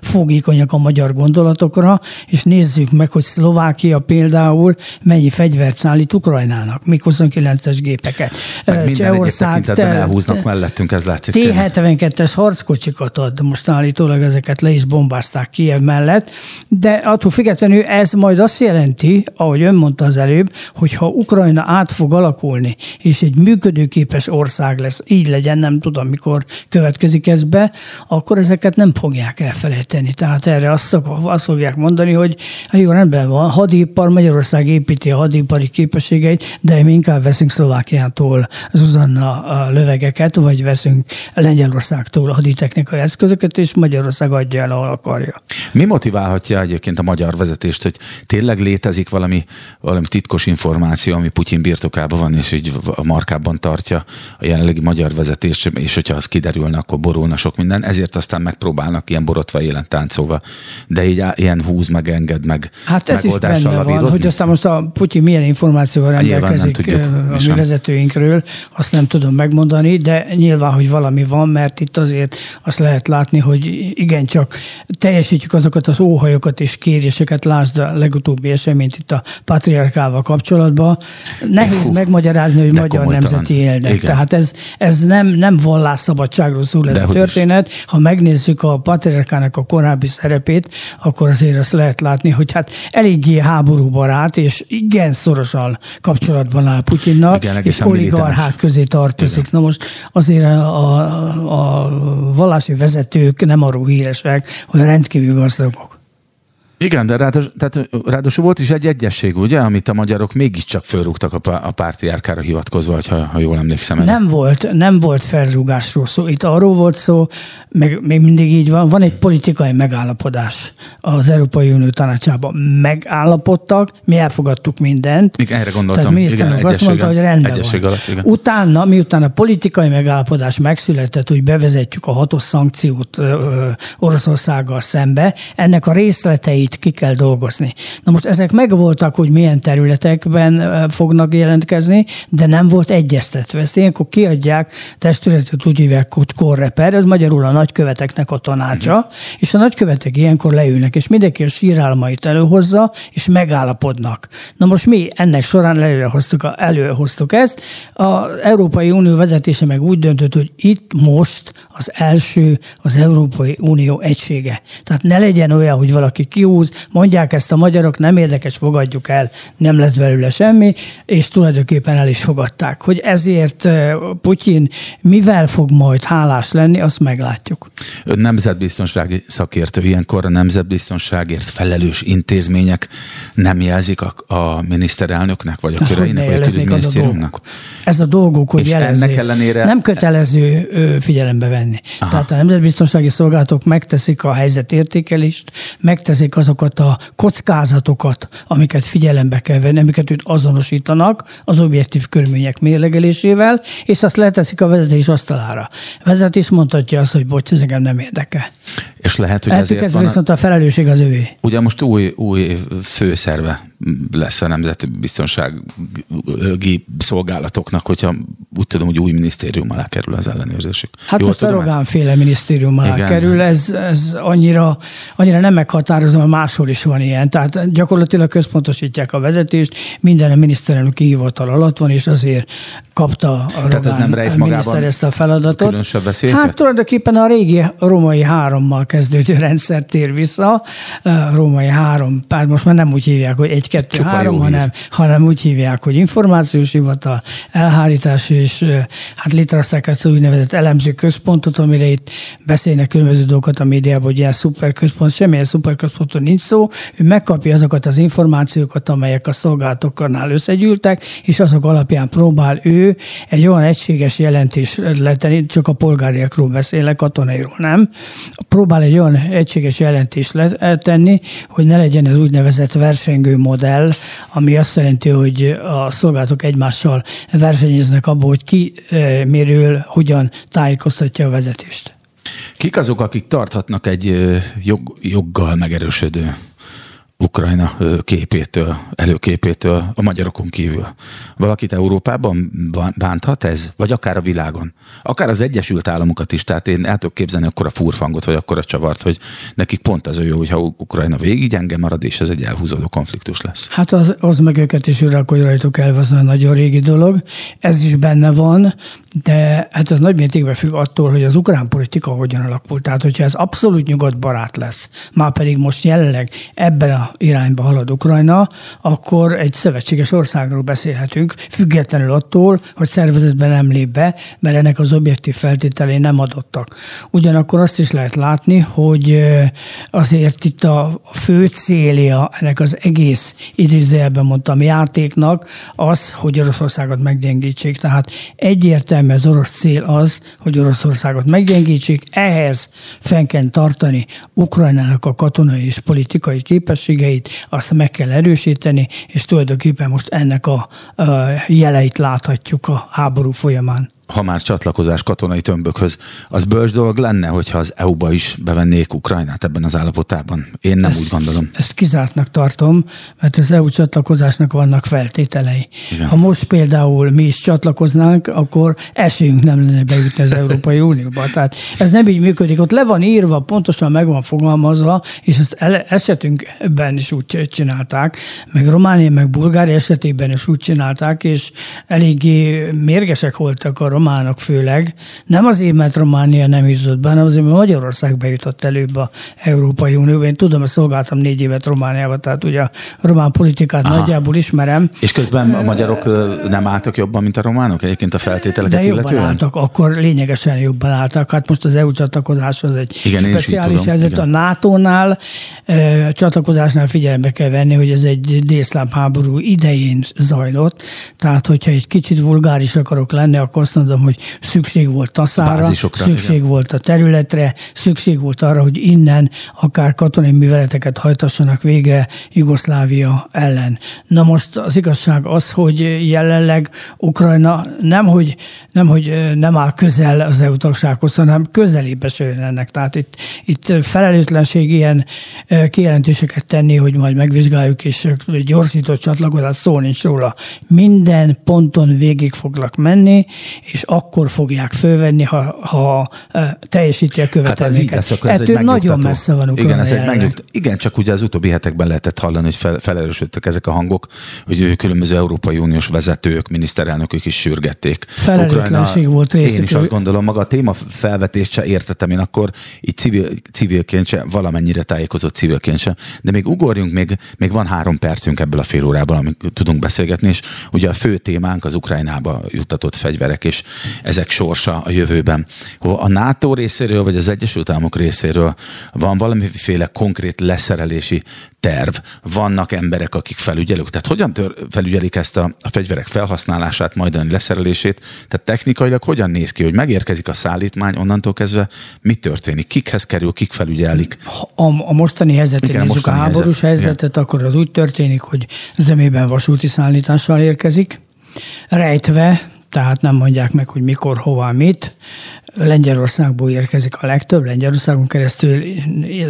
fogékonyak a magyar gondolatokra, és nézzük meg, hogy Szlovákia például mennyi fegyvert szállít Ukrajnának, még 29-es gépeket. Meg Csehország te, elhúznak mellettünk, ez látszik. T-72-es harckocsikat ad, most állítólag ezeket le is bombázták Kiev mellett, de attól függetlenül ez majd azt jelenti, ahogy ön mondta az előbb, hogy ha Ukrajna át fog alakulni, és egy működőképes ország lesz, így legyen, nem tudom, mikor következik ez be, akkor ezeket nem fogják elfelejteni. Tehát erre azt, azt fogják mondani, hogy jó, rendben van, hadipar, Magyarország építi a hadipari képességeit, de mi inkább veszünk Szlovákiától Zuzanna lövegeket, vagy veszünk Lengyelországtól haditechnikai eszközöket, és Magyarország adja el, ahol akarja. Mi motiválhatja egyébként a magyar vezetést, hogy tényleg létezik valami, valami titkos információ, ami Putyin birtokában van, és így a markában tartja a jelenlegi magyar vezetést, és hogyha az kiderülne, akkor borulna sok minden, ezért aztán megpróbálnak ilyen borotva élen táncolva, de így ilyen húz meg, enged meg Hát ez is benne van, hogy aztán most a Putyin milyen információval rendelkezik tudjuk, a mi vezetőinkről, azt nem tudom megmondani, de nyilván, hogy valami van, mert itt azért azt lehet látni, hogy igencsak teljesítjük azokat az óhajokat és kéréseket, lásd a legutóbbi eseményt itt a patriarkával kapcsolatban. Nehéz Hú, megmagyarázni, hogy magyar nemzeti élnek. Tehát ez, ez nem, nem vallásszabadságról szól ez a történet. Is. Ha megnézzük a patriarkának a korábbi szerepét, akkor azért azt lehet látni, hogy hát eléggé háborúbarát, és igen szorosan kapcsolatban áll Putyinnak, igen, és oligarchák közé tartozik. Igen. Na most azért a, a, a vallási vezetők nem arról híresek, hogy rendkívül gazdagok. Igen, de ráados, tehát, ráadásul volt is egy egyesség, ugye, amit a magyarok mégiscsak fölrúgtak a, a pártiárkára hivatkozva, ha, ha jól emlékszem. Nem volt, nem volt felrúgásról szó. Itt arról volt szó, meg még mindig így van, van egy politikai megállapodás az Európai Unió tanácsában. Megállapodtak, mi elfogadtuk mindent. Igen, erre gondoltam. Tehát miniszterünk azt mondta, hogy rendben van. Alatt, igen. Utána, miután a politikai megállapodás megszületett, hogy bevezetjük a hatos szankciót Oroszországgal szembe, ennek a részletei területeit ki kell dolgozni. Na most ezek megvoltak, hogy milyen területekben fognak jelentkezni, de nem volt egyeztetve. Ezt ilyenkor kiadják, testületet úgy hívják, hogy korreper, ez magyarul a nagyköveteknek a tanácsa, uh-huh. és a nagykövetek ilyenkor leülnek, és mindenki a sírálmait előhozza, és megállapodnak. Na most mi ennek során előhoztuk, előhoztuk ezt, az Európai Unió vezetése meg úgy döntött, hogy itt most az első az Európai Unió egysége. Tehát ne legyen olyan, hogy valaki kiúl, húz, mondják ezt a magyarok, nem érdekes, fogadjuk el, nem lesz belőle semmi, és tulajdonképpen el is fogadták. Hogy ezért Putyin mivel fog majd hálás lenni, azt meglátjuk. Ön nemzetbiztonsági szakértő, ilyenkor a nemzetbiztonságért felelős intézmények nem jelzik a, a miniszterelnöknek, vagy a köreinek, vagy a külügyminisztériumnak? Ez a dolguk, hogy jelezzék. Ellenére... Nem kötelező figyelembe venni. Aha. Tehát a nemzetbiztonsági szolgálatok megteszik a helyzetértékelést, megteszik az azokat a kockázatokat, amiket figyelembe kell venni, amiket őt azonosítanak az objektív körülmények mérlegelésével, és azt leteszik a vezetés asztalára. A vezetés mondhatja azt, hogy bocs, ez engem nem érdekel. És lehet, hogy Eltük ezért van viszont a felelősség az övé. Ugye most új, új főszerve lesz a nemzetbiztonsági szolgálatoknak, hogyha úgy tudom, hogy új minisztérium alá kerül az ellenőrzésük. Hát Jól most a Rogán féle minisztérium alá Igen. kerül, ez, ez annyira, annyira nem meghatározom, mert máshol is van ilyen. Tehát gyakorlatilag központosítják a vezetést, minden miniszterelnöki hivatal alatt van, és azért kapta a Tehát Rogán ez nem rejt miniszter ezt a feladatot. Különösebb veszélyeket? Hát tulajdonképpen a régi római hárommal kezdődő [laughs] rendszer tér vissza. A római három, hát most már nem úgy hívják, hogy egy, kettő, Csupa három, hanem, hanem úgy hívják, hogy információs hivatal, elhárítás, és hát létrehozták ezt az úgynevezett elemző központot, amire itt beszélnek különböző dolgokat a médiában, hogy ilyen szuperközpont, semmilyen szuperközponton nincs szó, ő megkapja azokat az információkat, amelyek a szolgálatoknál összegyűltek, és azok alapján próbál ő egy olyan egységes jelentés letenni, csak a polgáriakról beszélek, katonairól nem, próbál próbál egy olyan egységes jelentést tenni, hogy ne legyen ez úgynevezett versengő modell, ami azt jelenti, hogy a szolgálatok egymással versenyeznek abból, hogy ki miről, hogyan tájékoztatja a vezetést. Kik azok, akik tarthatnak egy jog, joggal megerősödő Ukrajna képétől, előképétől a magyarokon kívül. Valakit Európában bánthat ez? Vagy akár a világon? Akár az Egyesült Államokat is, tehát én el tudok képzelni akkor a furfangot, vagy akkor a csavart, hogy nekik pont az jó, hogyha Ukrajna végig gyenge marad, és ez egy elhúzódó konfliktus lesz. Hát az, az meg őket is uralkodj rajtuk el, az a nagyon régi dolog. Ez is benne van, de hát ez nagy mértékben függ attól, hogy az ukrán politika hogyan alakul. Tehát, hogyha ez abszolút nyugatbarát lesz, már pedig most jelenleg ebben a irányba halad Ukrajna, akkor egy szövetséges országról beszélhetünk, függetlenül attól, hogy szervezetben nem lép be, mert ennek az objektív feltételei nem adottak. Ugyanakkor azt is lehet látni, hogy azért itt a fő célja ennek az egész időzőjelben mondtam játéknak az, hogy Oroszországot meggyengítsék. Tehát egyértelmű az orosz cél az, hogy Oroszországot meggyengítsék, ehhez fenn kell tartani Ukrajnának a katonai és politikai képességeit, képességeit, azt meg kell erősíteni, és tulajdonképpen most ennek a jeleit láthatjuk a háború folyamán ha már csatlakozás katonai tömbökhöz, az bölcs dolog lenne, hogyha az EU-ba is bevennék Ukrajnát ebben az állapotában? Én nem ezt, úgy gondolom. Ezt kizártnak tartom, mert az EU csatlakozásnak vannak feltételei. Igen. Ha most például mi is csatlakoznánk, akkor esélyünk nem lenne bejutni az [laughs] Európai Unióba. Tehát ez nem így működik. Ott le van írva, pontosan meg van fogalmazva, és ezt esetünkben is úgy csinálták, meg Románia, meg Bulgária esetében is úgy csinálták, és eléggé mérgesek voltak a románok főleg, nem azért, mert Románia nem jutott be, hanem azért, mert Magyarország bejutott előbb a Európai Unióba. Én tudom, hogy szolgáltam négy évet Romániába, tehát ugye a román politikát Aha. nagyjából ismerem. És közben a magyarok nem álltak jobban, mint a románok egyébként a feltételeket De jobban illetően? álltak, akkor lényegesen jobban álltak. Hát most az EU csatlakozás az egy Igen, speciális helyzet. Igen. A NATO-nál e, csatlakozásnál figyelembe kell venni, hogy ez egy délszláv háború idején zajlott. Tehát, hogyha egy kicsit vulgáris akarok lenni, akkor azt mondom, hogy szükség volt taszára, szükség igen. volt a területre, szükség volt arra, hogy innen akár katonai műveleteket hajtassanak végre Jugoszlávia ellen. Na most az igazság az, hogy jelenleg Ukrajna nem, hogy nem, hogy nem áll közel az EU tagsághoz, hanem közelébe se ennek. Tehát itt, itt felelőtlenség ilyen kijelentéseket tenni, hogy majd megvizsgáljuk, és gyorsított csatlakozás szó nincs róla. Minden ponton végig foglak menni, és akkor fogják fölvenni, ha, ha teljesíti a követelményeket. Hát ez így lesz, ez Ettől nagyon messze van Ukrajna Igen, ez egy megnyugt... Igen, csak ugye az utóbbi hetekben lehetett hallani, hogy fel, felerősödtek ezek a hangok, hogy különböző Európai Uniós vezetők, miniszterelnökök is sürgették. Felelőtlenség volt részük. Én is azt gondolom, maga a téma felvetést se értettem én akkor, így civil, civilként se, valamennyire tájékozott civilként se. De még ugorjunk, még, még van három percünk ebből a fél órából, amit tudunk beszélgetni, és ugye a fő témánk az Ukrajnába juttatott fegyverek és ezek sorsa a jövőben. A NATO részéről, vagy az Egyesült Államok részéről van valamiféle konkrét leszerelési terv, vannak emberek, akik felügyelik. Tehát hogyan tör, felügyelik ezt a, a fegyverek felhasználását, majdani leszerelését? Tehát technikailag hogyan néz ki, hogy megérkezik a szállítmány, onnantól kezdve mi történik? Kikhez kerül, kik felügyelik? A, a mostani helyzetet nézzük, a, a háborús helyzet. helyzetet, akkor az úgy történik, hogy zömében vasúti szállítással érkezik, rejtve, tehát nem mondják meg, hogy mikor, hova, mit. Lengyelországból érkezik a legtöbb, Lengyelországon keresztül,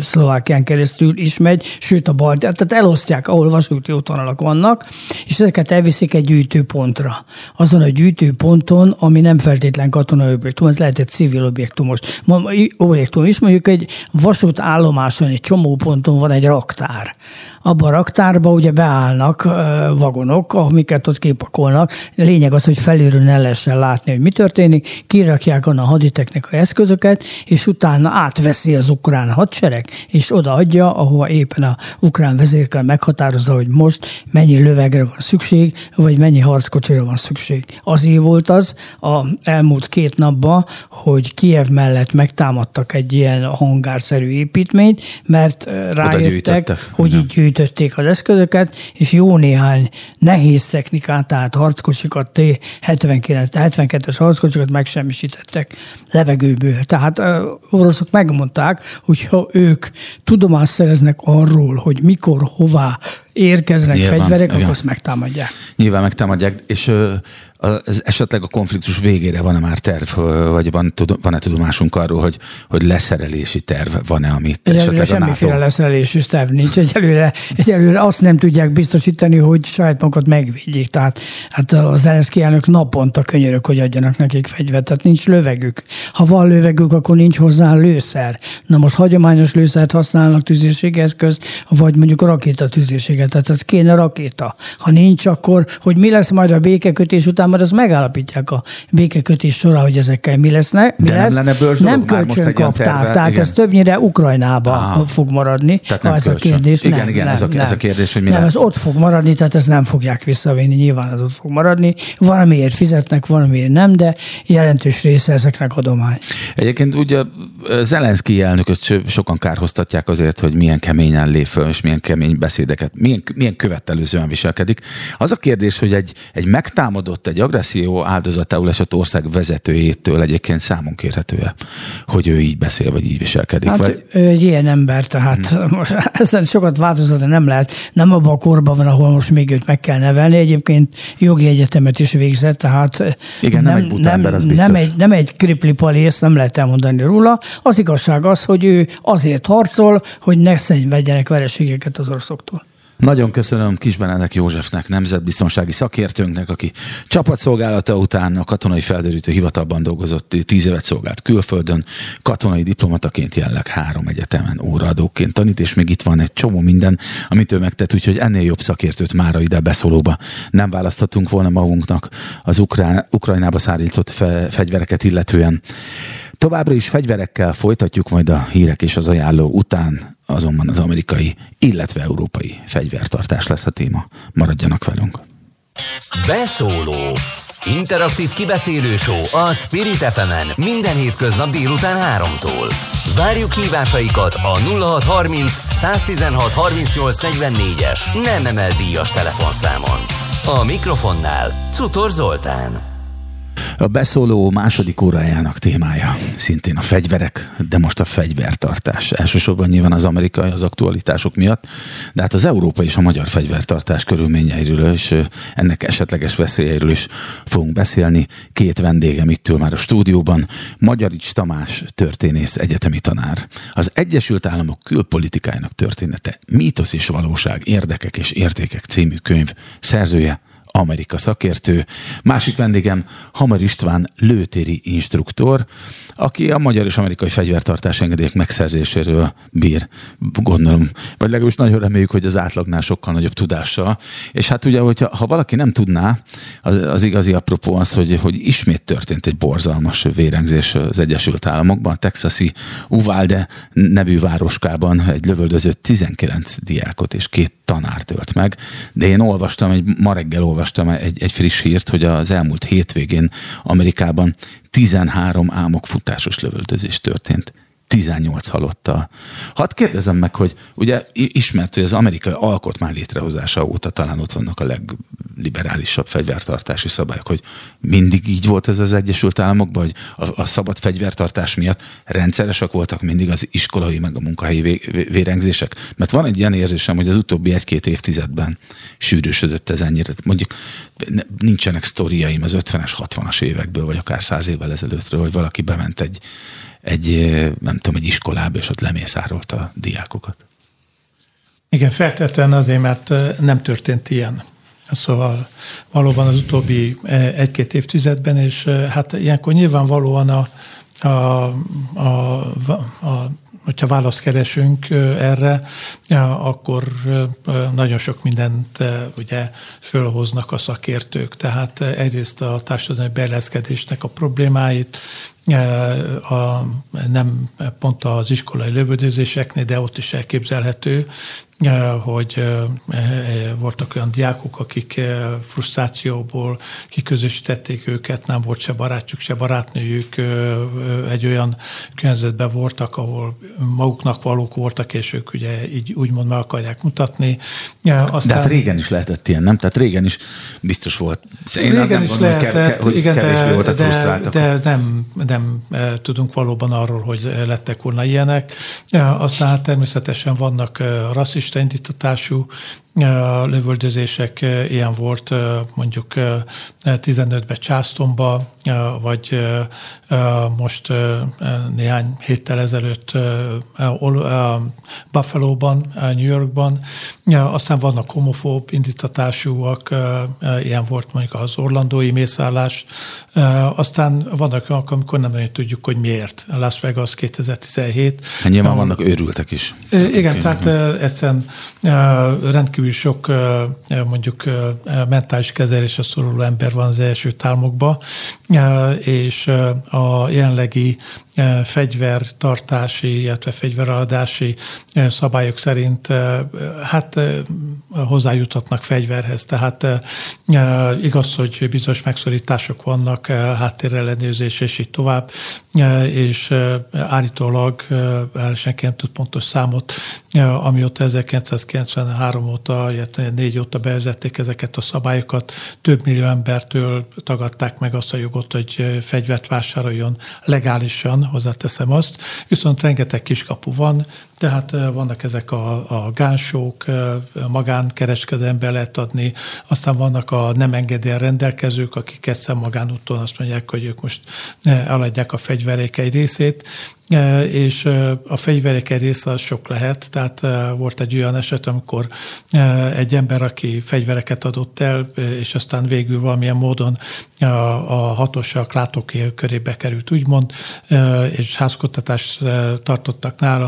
Szlovákián keresztül is megy, sőt a balti, tehát elosztják, ahol vasúti útvonalak vannak, és ezeket elviszik egy gyűjtőpontra. Azon a gyűjtőponton, ami nem feltétlen katonai objektum, ez lehet egy civil objektumos objektum is, mondjuk egy vasútállomáson, egy csomó ponton van egy raktár. Abban a raktárban ugye beállnak vagonok, amiket ott kipakolnak. Lényeg az, hogy felülről ne lehessen látni, hogy mi történik, kirakják onnan a haditechnikai eszközöket, és utána átveszi az ukrán hadsereg, és odaadja, ahova éppen a ukrán vezérkel meghatározza, hogy most mennyi lövegre van szükség, vagy mennyi harckocsira van szükség. Azért volt az a elmúlt két napban, hogy Kiev mellett megtámadtak egy ilyen hangárszerű építményt, mert rájöttek, hogy így gyűjt gyűjtötték az eszközöket, és jó néhány nehéz technikát, tehát harckocsikat, T-79, 72-es harckocsikat megsemmisítettek levegőből. Tehát oroszok megmondták, hogy ha ők tudomást szereznek arról, hogy mikor, hová érkeznek Nyilván, fegyverek, igen. akkor azt megtámadják. Nyilván megtámadják, és az esetleg a konfliktus végére van-e már terv, vagy van, van-e tudomásunk arról, hogy, hogy leszerelési terv van-e, amit egyelőre esetleg semmiféle NATO... leszerelési terv nincs. Egyelőre, egyelőre azt nem tudják biztosítani, hogy saját magukat megvédjék. Tehát hát az Zelenszky elnök naponta könyörök, hogy adjanak nekik fegyvert. Tehát nincs lövegük. Ha van lövegük, akkor nincs hozzá lőszer. Na most hagyományos lőszert használnak tüzérségeszköz, vagy mondjuk a rakéta tüzérséget. Tehát ez kéne rakéta. Ha nincs, akkor hogy mi lesz majd a békekötés után, majd az megállapítják a békekötés során, hogy ezekkel mi lesznek. Mi De lesz. nem lenne Nem kölcsön kapták, tehát igen. ez többnyire Ukrajnába ah, fog maradni. Tehát nem ez kölcsön. a kérdés. Igen, nem, igen, nem, ez, a, nem. ez a kérdés, hogy mi Nem, ez ott fog maradni, tehát ezt nem fogják visszavinni, nyilván ez ott fog maradni. Valamiért fizetnek, valamiért nem, de jelentős része ezeknek adomány. Egyébként ugye Zelenszky elnököt sokan kárhoztatják azért, hogy milyen keményen lép föl, és milyen kemény beszédeket, milyen, milyen követelőzően viselkedik. Az a kérdés, hogy egy, egy megtámadott, egy agresszió áldozatául esett ország vezetőjétől egyébként számon kérhető hogy ő így beszél, vagy így viselkedik? Hát vagy... ő egy ilyen ember, tehát hmm. [laughs] most ezen sokat változtatni nem lehet. Nem abban a korban van, ahol most még őt meg kell nevelni. Egyébként jogi egyetemet is végzett, tehát Igen, nem, nem egy buta nem, ember, az biztos. Nem egy, nem egy kriplipali, ezt nem lehet elmondani róla. Az igazság az, hogy ő azért harcol, hogy ne szenvedjenek vereségeket az oroszoktól. Nagyon köszönöm Kisbenedek Józsefnek, nemzetbiztonsági szakértőnknek, aki csapatszolgálata után a katonai felderítő hivatalban dolgozott, tíz évet szolgált külföldön, katonai diplomataként jelenleg három egyetemen óraadóként tanít, és még itt van egy csomó minden, amit ő megtett, úgyhogy ennél jobb szakértőt mára ide beszólóba nem választhatunk volna magunknak az Ukrán, Ukrajnába szállított fe, fegyvereket illetően. Továbbra is fegyverekkel folytatjuk majd a hírek és az ajánló után, azonban az amerikai, illetve európai fegyvertartás lesz a téma. Maradjanak velünk! Beszóló Interaktív kibeszélő a Spirit fm minden hétköznap délután 3-tól. Várjuk hívásaikat a 0630 116 38 44-es nem emel díjas telefonszámon. A mikrofonnál Cutor Zoltán. A beszóló második órájának témája szintén a fegyverek, de most a fegyvertartás. Elsősorban nyilván az amerikai, az aktualitások miatt, de hát az európai és a magyar fegyvertartás körülményeiről és ennek esetleges veszélyeiről is fogunk beszélni. Két vendégem itt már a stúdióban, Magyarics Tamás történész, egyetemi tanár. Az Egyesült Államok külpolitikájának története, mítosz és valóság, érdekek és értékek című könyv szerzője, Amerika szakértő. Másik vendégem Hamar István lőtéri instruktor, aki a magyar és amerikai fegyvertartás engedélyek megszerzéséről bír, gondolom, vagy legalábbis nagyon reméljük, hogy az átlagnál sokkal nagyobb tudással. És hát ugye, hogyha ha valaki nem tudná, az, az igazi apropó az, hogy, hogy ismét történt egy borzalmas vérengzés az Egyesült Államokban, a texasi Uvalde nevű városkában egy lövöldözött 19 diákot és két tanárt ölt meg, de én olvastam, egy, ma reggel olvastam egy, egy friss hírt, hogy az elmúlt hétvégén Amerikában 13 álmokfutásos lövöldözés történt. 18 halottal. Hadd kérdezem meg, hogy ugye ismert, hogy az amerikai alkotmány létrehozása óta talán ott vannak a legliberálisabb fegyvertartási szabályok, hogy mindig így volt ez az Egyesült Államokban, hogy a, a szabad fegyvertartás miatt rendszeresek voltak mindig az iskolai meg a munkahelyi vérengzések. Mert van egy ilyen érzésem, hogy az utóbbi egy-két évtizedben sűrűsödött ez ennyire. Mondjuk nincsenek sztoriaim az 50-es, 60-as évekből, vagy akár száz évvel ezelőttről, hogy valaki bement egy egy, nem tudom, egy iskolába, és ott lemészárolta a diákokat. Igen, feltétlenül azért, mert nem történt ilyen. Szóval valóban az utóbbi egy-két évtizedben, és hát ilyenkor nyilvánvalóan a, a, a, a hogyha választ keresünk erre, akkor nagyon sok mindent ugye fölhoznak a szakértők. Tehát egyrészt a társadalmi beilleszkedésnek a problémáit, a, nem pont az iskolai lövöldözéseknél, de ott is elképzelhető, hogy voltak olyan diákok, akik frusztrációból kiközösítették őket, nem volt se barátjuk, se barátnőjük, egy olyan környezetben voltak, ahol maguknak valók voltak, és ők ugye így úgymond meg akarják mutatni. Aztán, de hát régen is lehetett ilyen, nem? Tehát régen is biztos volt. Én régen nem is lehetett, hogy igen, de, de, de nem, nem tudunk valóban arról, hogy lettek volna ilyenek. Aztán hát természetesen vannak rasszis terrorista indítatású lövöldözések, ilyen volt mondjuk 15-ben Császtomba, vagy most néhány héttel ezelőtt Buffalo-ban, New Yorkban. Aztán vannak homofób indítatásúak, ilyen volt mondjuk az orlandói mészállás. Aztán vannak olyanok, amikor nem nagyon tudjuk, hogy miért. Las Vegas 2017. Hát nyilván vannak őrültek is. Igen, okay. tehát egyszerűen rendkívül sok mondjuk mentális kezelésre szoruló ember van az első álmokban, és a jelenlegi fegyvertartási, illetve fegyveradási szabályok szerint hát hozzájutatnak fegyverhez. Tehát igaz, hogy bizonyos megszorítások vannak, háttérellenőrzés és így tovább, és állítólag senki nem tud pontos számot, amióta 1993 óta, illetve 4 óta bevezették ezeket a szabályokat, több millió embertől tagadták meg azt a jogot, hogy fegyvert vásároljon legálisan, hozzáteszem azt, viszont rengeteg kiskapu van, tehát vannak ezek a, a gánsók, magánkereskedelembe lehet adni, aztán vannak a nem engedélyen rendelkezők, akik egyszer magánúton azt mondják, hogy ők most eladják a fegyverék egy részét, és a fegyverek egy része az sok lehet, tehát volt egy olyan eset, amikor egy ember, aki fegyvereket adott el, és aztán végül valamilyen módon a hatóság látóké körébe került, úgymond, és házkutatást tartottak nála,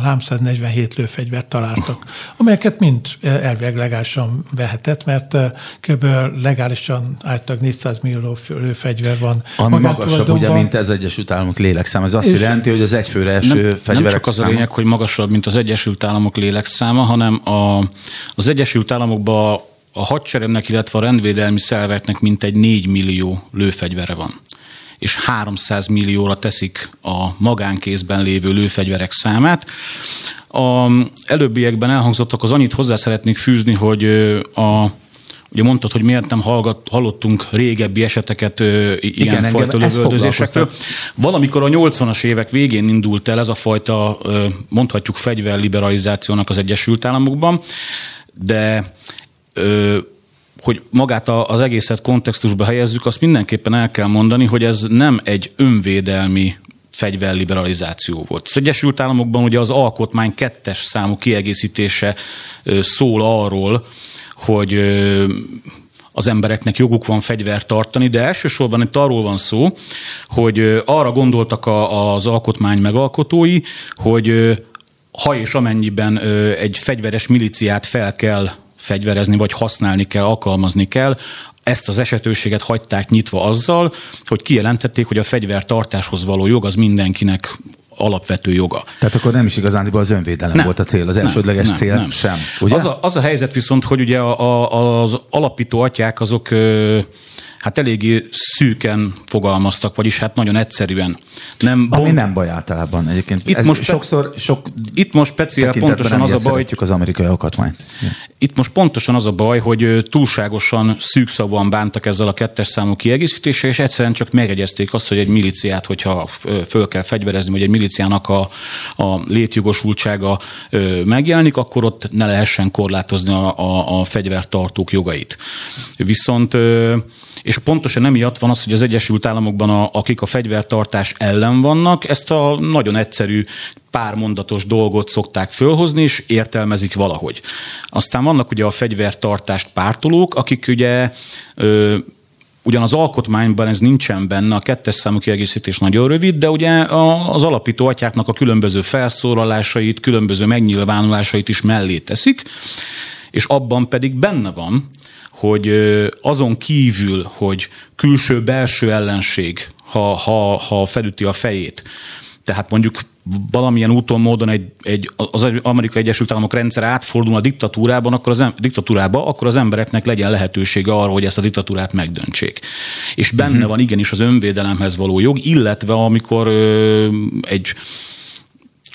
347 lőfegyvert találtak, amelyeket mind elvileg legálisan vehetett, mert kb. legálisan állítólag 400 millió lőfegyver van. Ami magasabb ugye, mint ez Egyesült Államok lélekszám. Ez azt jelenti, hogy az egyfőre első nem, fegyverek Nem csak az száma. a lényeg, hogy magasabb, mint az Egyesült Államok lélekszáma, hanem a, az Egyesült Államokban a hadseregnek, illetve a rendvédelmi szerveknek mintegy 4 millió lőfegyvere van és 300 millióra teszik a magánkézben lévő lőfegyverek számát. A előbbiekben elhangzottak, az annyit hozzá szeretnék fűzni, hogy a Ugye mondtad, hogy miért nem hallgat, hallottunk régebbi eseteket ilyen Igen, fajta lövöldözésekről. Valamikor a 80-as évek végén indult el ez a fajta, mondhatjuk fegyverliberalizációnak az Egyesült Államokban, de hogy magát az egészet kontextusba helyezzük, azt mindenképpen el kell mondani, hogy ez nem egy önvédelmi fegyverliberalizáció volt. Az Egyesült Államokban ugye az alkotmány kettes számú kiegészítése szól arról, hogy az embereknek joguk van fegyvert tartani, de elsősorban itt arról van szó, hogy arra gondoltak az alkotmány megalkotói, hogy ha és amennyiben egy fegyveres miliciát fel kell fegyverezni, vagy használni kell, alkalmazni kell, ezt az esetőséget hagyták nyitva azzal, hogy kijelentették, hogy a fegyvertartáshoz való jog az mindenkinek alapvető joga. Tehát akkor nem is igazán az önvédelem nem, volt a cél, az elsődleges nem, cél nem. sem. Ugye? Az, a, az a helyzet viszont, hogy ugye a, a, az alapító atyák azok hát eléggé szűken fogalmaztak, vagyis hát nagyon egyszerűen. Nem Ami nem baj általában egyébként. Itt Ez most sokszor sok Itt most speciál pontosan az a baj, az amerikai alkotmányt. Itt most pontosan az a baj, hogy túlságosan szűkszavúan bántak ezzel a kettes számú kiegészítéssel, és egyszerűen csak megegyezték azt, hogy egy miliciát, hogyha föl kell fegyverezni, vagy egy miliciának a, a létjogosultsága megjelenik, akkor ott ne lehessen korlátozni a, a, a fegyvertartók jogait. Viszont és pontosan emiatt van az, hogy az Egyesült Államokban, a, akik a fegyvertartás ellen vannak, ezt a nagyon egyszerű pár mondatos dolgot szokták fölhozni, és értelmezik valahogy. Aztán vannak ugye a fegyvertartást pártolók, akik ugye ö, Ugyan az alkotmányban ez nincsen benne, a kettes számú kiegészítés nagyon rövid, de ugye az alapító atyáknak a különböző felszólalásait, különböző megnyilvánulásait is mellé teszik, és abban pedig benne van, hogy azon kívül, hogy külső-belső ellenség ha, ha, ha felüti a fejét. Tehát mondjuk valamilyen úton, módon egy, egy, az Amerikai Egyesült Államok rendszer átfordul a diktatúrában, akkor az, diktatúrába, akkor az embereknek legyen lehetősége arra, hogy ezt a diktatúrát megdöntsék. És benne uh-huh. van igenis az önvédelemhez való jog, illetve amikor ö, egy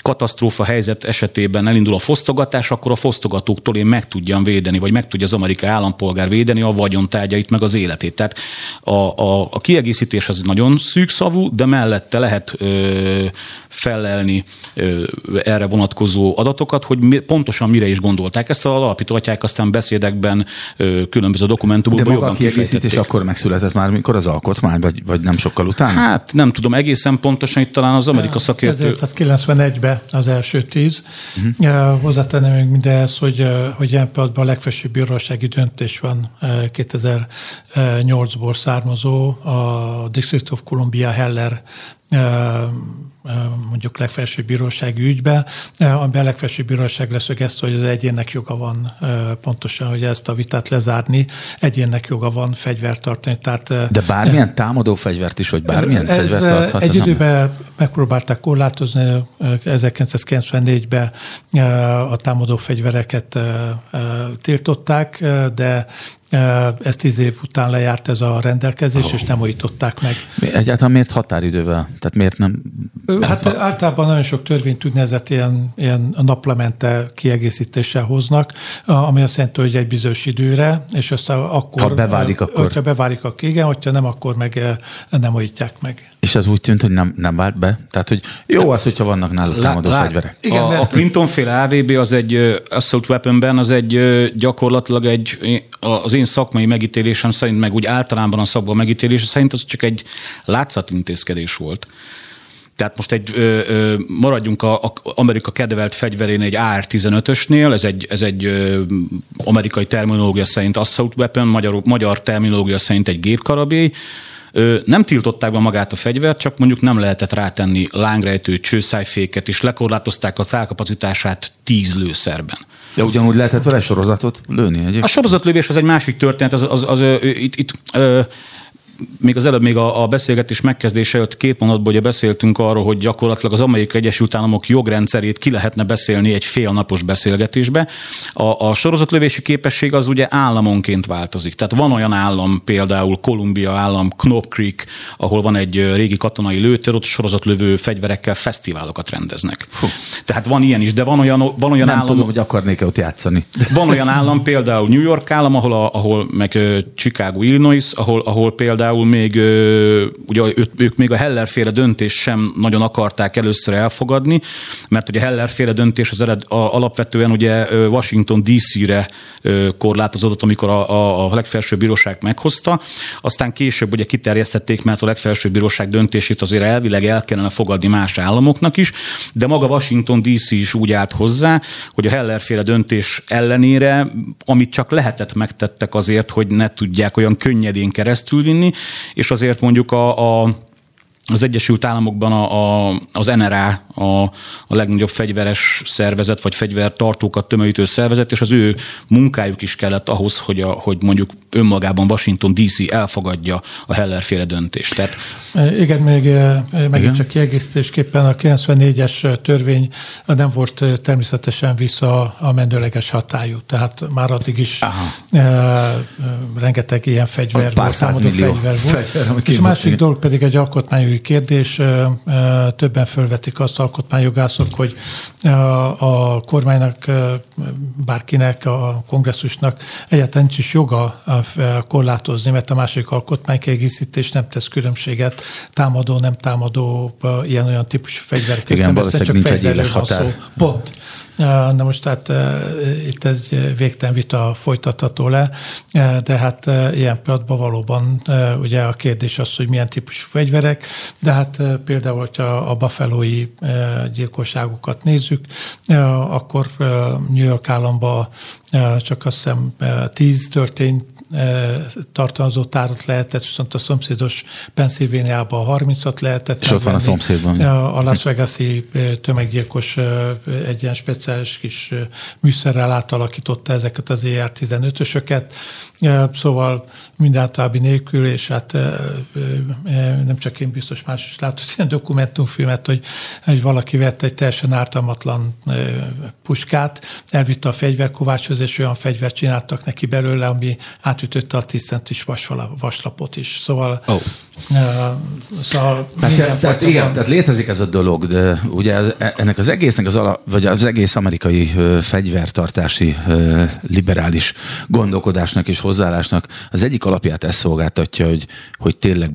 katasztrófa helyzet esetében elindul a fosztogatás, akkor a fosztogatóktól én meg tudjam védeni, vagy meg tudja az amerikai állampolgár védeni a vagyontárgyait, meg az életét. Tehát a, a, a kiegészítés az nagyon szűkszavú, de mellette lehet ö, felelni ö, erre vonatkozó adatokat, hogy mi, pontosan mire is gondolták. Ezt a alapító atyák aztán beszédekben, ö, különböző dokumentumokban De maga a kiegészítés akkor megszületett már, mikor az alkotmány, vagy, vagy nem sokkal utána? Hát nem tudom egészen pontosan, itt talán az Amerika szakértő... 1991-ben az első tíz. Uh-huh. Hozzátenem még mindehez, hogy, hogy ilyen pillanatban a legfelsőbb bírósági döntés van 2008-ból származó a District of Columbia Heller mondjuk legfelsőbb bírósági ügybe, amiben a legfelsőbb bíróság leszögezte, hogy az egyének joga van pontosan, hogy ezt a vitát lezárni, egyének joga van fegyvert tartani. Tehát, De bármilyen támadó fegyvert is, vagy bármilyen ez fegyvert tarthat? Egy időben megpróbálták korlátozni, 1994-ben a támadó fegyvereket tiltották, de ez tíz év után lejárt ez a rendelkezés, oh. és nem újították meg. Egyáltalán miért határidővel? Tehát miért nem? Hát általában nagyon sok törvényt úgynevezett ilyen, ilyen naplemente kiegészítéssel hoznak, ami azt jelenti, hogy egy bizonyos időre, és aztán akkor... Ha beválik, akkor... Ha beválik, akkor igen, hogyha nem, akkor meg nem újítják meg. És az úgy tűnt, hogy nem, nem vált be? Tehát, hogy jó az, hogyha vannak nála támadó lá, fegyverek. Igen, a, a Clinton-féle AVB az egy assault weaponben, az egy gyakorlatilag egy, az én szakmai megítélésem szerint, meg úgy általában a szakma megítélése szerint az csak egy látszatintézkedés volt. Tehát most egy, ö, ö, maradjunk a, a Amerika kedvelt fegyverén egy AR-15-ösnél, ez egy, ez egy ö, amerikai terminológia szerint assault weapon, magyar, magyar terminológia szerint egy gépkarabély, nem tiltották be magát a fegyvert, csak mondjuk nem lehetett rátenni lángrejtő csőszájféket, és lekorlátozták a célkapacitását tíz lőszerben. De ugyanúgy lehetett vele sorozatot lőni egyébként? A sorozatlövés az egy másik történet, az, az, az, az itt, itt ö, még az előbb még a, a beszélgetés megkezdése előtt két mondatban ugye beszéltünk arról, hogy gyakorlatilag az Amerikai Egyesült Államok jogrendszerét ki lehetne beszélni egy félnapos beszélgetésbe. A, a sorozatlövési képesség az ugye államonként változik. Tehát van olyan állam, például Kolumbia állam, Knob Creek, ahol van egy régi katonai lőtér, ott sorozatlövő fegyverekkel fesztiválokat rendeznek. Fú. Tehát van ilyen is, de van olyan, van olyan Nem állam... tudom, hogy akarnék-e ott játszani. Van olyan állam, például New York állam, ahol, a, ahol meg Chicago, Illinois, ahol, ahol például például még, ugye ők még a Heller féle döntés sem nagyon akarták először elfogadni, mert ugye a Heller féle döntés az ered, a, alapvetően ugye Washington DC-re korlátozódott, amikor a, a, a legfelsőbb bíróság meghozta, aztán később ugye kiterjesztették, mert a legfelsőbb bíróság döntését azért elvileg el kellene fogadni más államoknak is, de maga Washington DC is úgy állt hozzá, hogy a Heller féle döntés ellenére, amit csak lehetett megtettek azért, hogy ne tudják olyan könnyedén keresztül vinni, és azért mondjuk a, a az Egyesült Államokban a, a, az NRA a, a legnagyobb fegyveres szervezet, vagy fegyvertartókat tömörítő szervezet, és az ő munkájuk is kellett ahhoz, hogy, a, hogy mondjuk önmagában Washington DC elfogadja a Heller féle döntést. Tehát... Igen, még megint csak kiegészítésképpen a 94-es törvény nem volt természetesen vissza a menőleges hatályú, tehát már addig is Aha. rengeteg ilyen fegyver volt, számadó fegyver volt. Fegyver, és a másik dolog pedig egy alkotmányjogi kérdés. Többen felvetik azt alkotmányjogászok, hogy a kormánynak, bárkinek, a kongresszusnak egyáltalán nincs is joga korlátozni, mert a másik alkotmánykiegészítés nem tesz különbséget támadó, nem támadó, ilyen-olyan típusú fegyverek. Igen, valószínűleg nincs egy éles határ. Szó. Pont. Na most tehát itt ez végtelen vita folytatható le, de hát ilyen pillanatban valóban ugye a kérdés az, hogy milyen típusú fegyverek, de hát például, hogyha a buffalo gyilkosságokat nézzük, akkor New York államban csak azt hiszem tíz történt tartalmazó tárat lehetett, viszont a szomszédos Pennsylvániában 30-at lehetett. És ott van a szomszédban. A Las Vegas-i tömeggyilkos egy ilyen speciális kis műszerrel átalakította ezeket az ER-15-ösöket, szóval mindáltalában nélkül, és hát nem csak én, biztos más is látott ilyen dokumentumfilmet, hogy, hogy valaki vett egy teljesen ártalmatlan puskát, elvitte a fegyverkovácshoz, és olyan fegyvert csináltak neki belőle, ami át átütötte a 10 centis vaslapot is. Szóval, oh. uh, szóval tehát, tehát, igen, tehát létezik ez a dolog, de ugye ennek az egésznek az ala, vagy az egész amerikai uh, fegyvertartási uh, liberális gondolkodásnak és hozzáállásnak az egyik alapját ezt szolgáltatja, hogy, hogy tényleg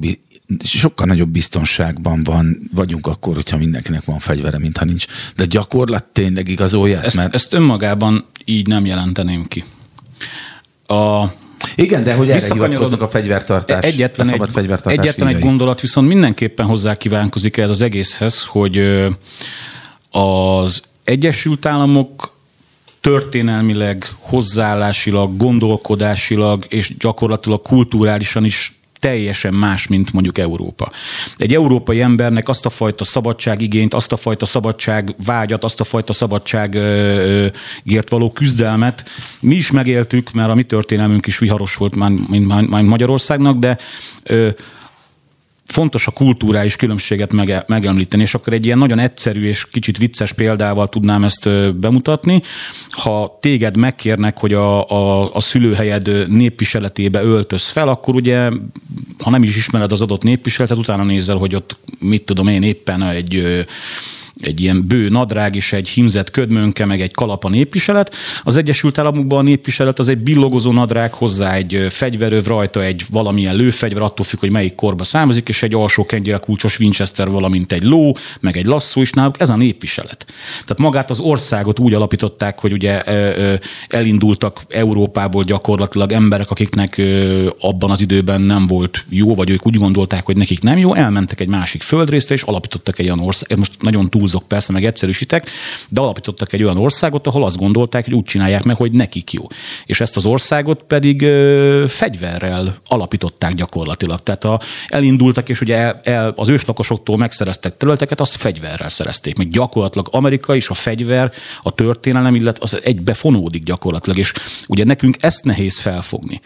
sokkal nagyobb biztonságban van, vagyunk akkor, hogyha mindenkinek van fegyvere, mintha nincs. De gyakorlat tényleg igazolja ezt, ezt mert... Ezt önmagában így nem jelenteném ki. A igen, de hogy erre hivatkoznak a fegyvertartás, egyetlen a szabad egy, fegyvertartás Egyetlen egy gondolat viszont mindenképpen hozzá kívánkozik ez az egészhez, hogy az Egyesült Államok történelmileg, hozzáállásilag, gondolkodásilag és gyakorlatilag kulturálisan is teljesen más, mint mondjuk Európa. Egy európai embernek azt a fajta szabadságigényt, azt a fajta szabadságvágyat, azt a fajta szabadságért való küzdelmet mi is megéltük, mert a mi történelmünk is viharos volt, mint Magyarországnak, de fontos a kulturális különbséget mege, megemlíteni, és akkor egy ilyen nagyon egyszerű és kicsit vicces példával tudnám ezt bemutatni. Ha téged megkérnek, hogy a, a, a szülőhelyed népviseletébe öltöz fel, akkor ugye, ha nem is ismered az adott népviseletet, utána nézel, hogy ott mit tudom én éppen egy egy ilyen bő nadrág és egy himzett ködmönke, meg egy kalapa népviselet. Az Egyesült Államokban a népviselet az egy billogozó nadrág, hozzá egy fegyveröv, rajta egy valamilyen lőfegyver, attól függ, hogy melyik korba származik, és egy alsó kulcsos Winchester, valamint egy ló, meg egy lasszó is náluk. Ez a népviselet. Tehát magát az országot úgy alapították, hogy ugye elindultak Európából gyakorlatilag emberek, akiknek abban az időben nem volt jó, vagy ők úgy gondolták, hogy nekik nem jó, elmentek egy másik földrészre, és alapítottak egy olyan ország. Most nagyon túl túlzok persze, meg egyszerűsítek, de alapítottak egy olyan országot, ahol azt gondolták, hogy úgy csinálják meg, hogy nekik jó. És ezt az országot pedig ö, fegyverrel alapították gyakorlatilag. Tehát a, elindultak, és ugye el, az őslakosoktól megszereztek területeket, azt fegyverrel szerezték. Meg gyakorlatilag Amerika és a fegyver, a történelem, illetve az egybe fonódik gyakorlatilag. És ugye nekünk ezt nehéz felfogni.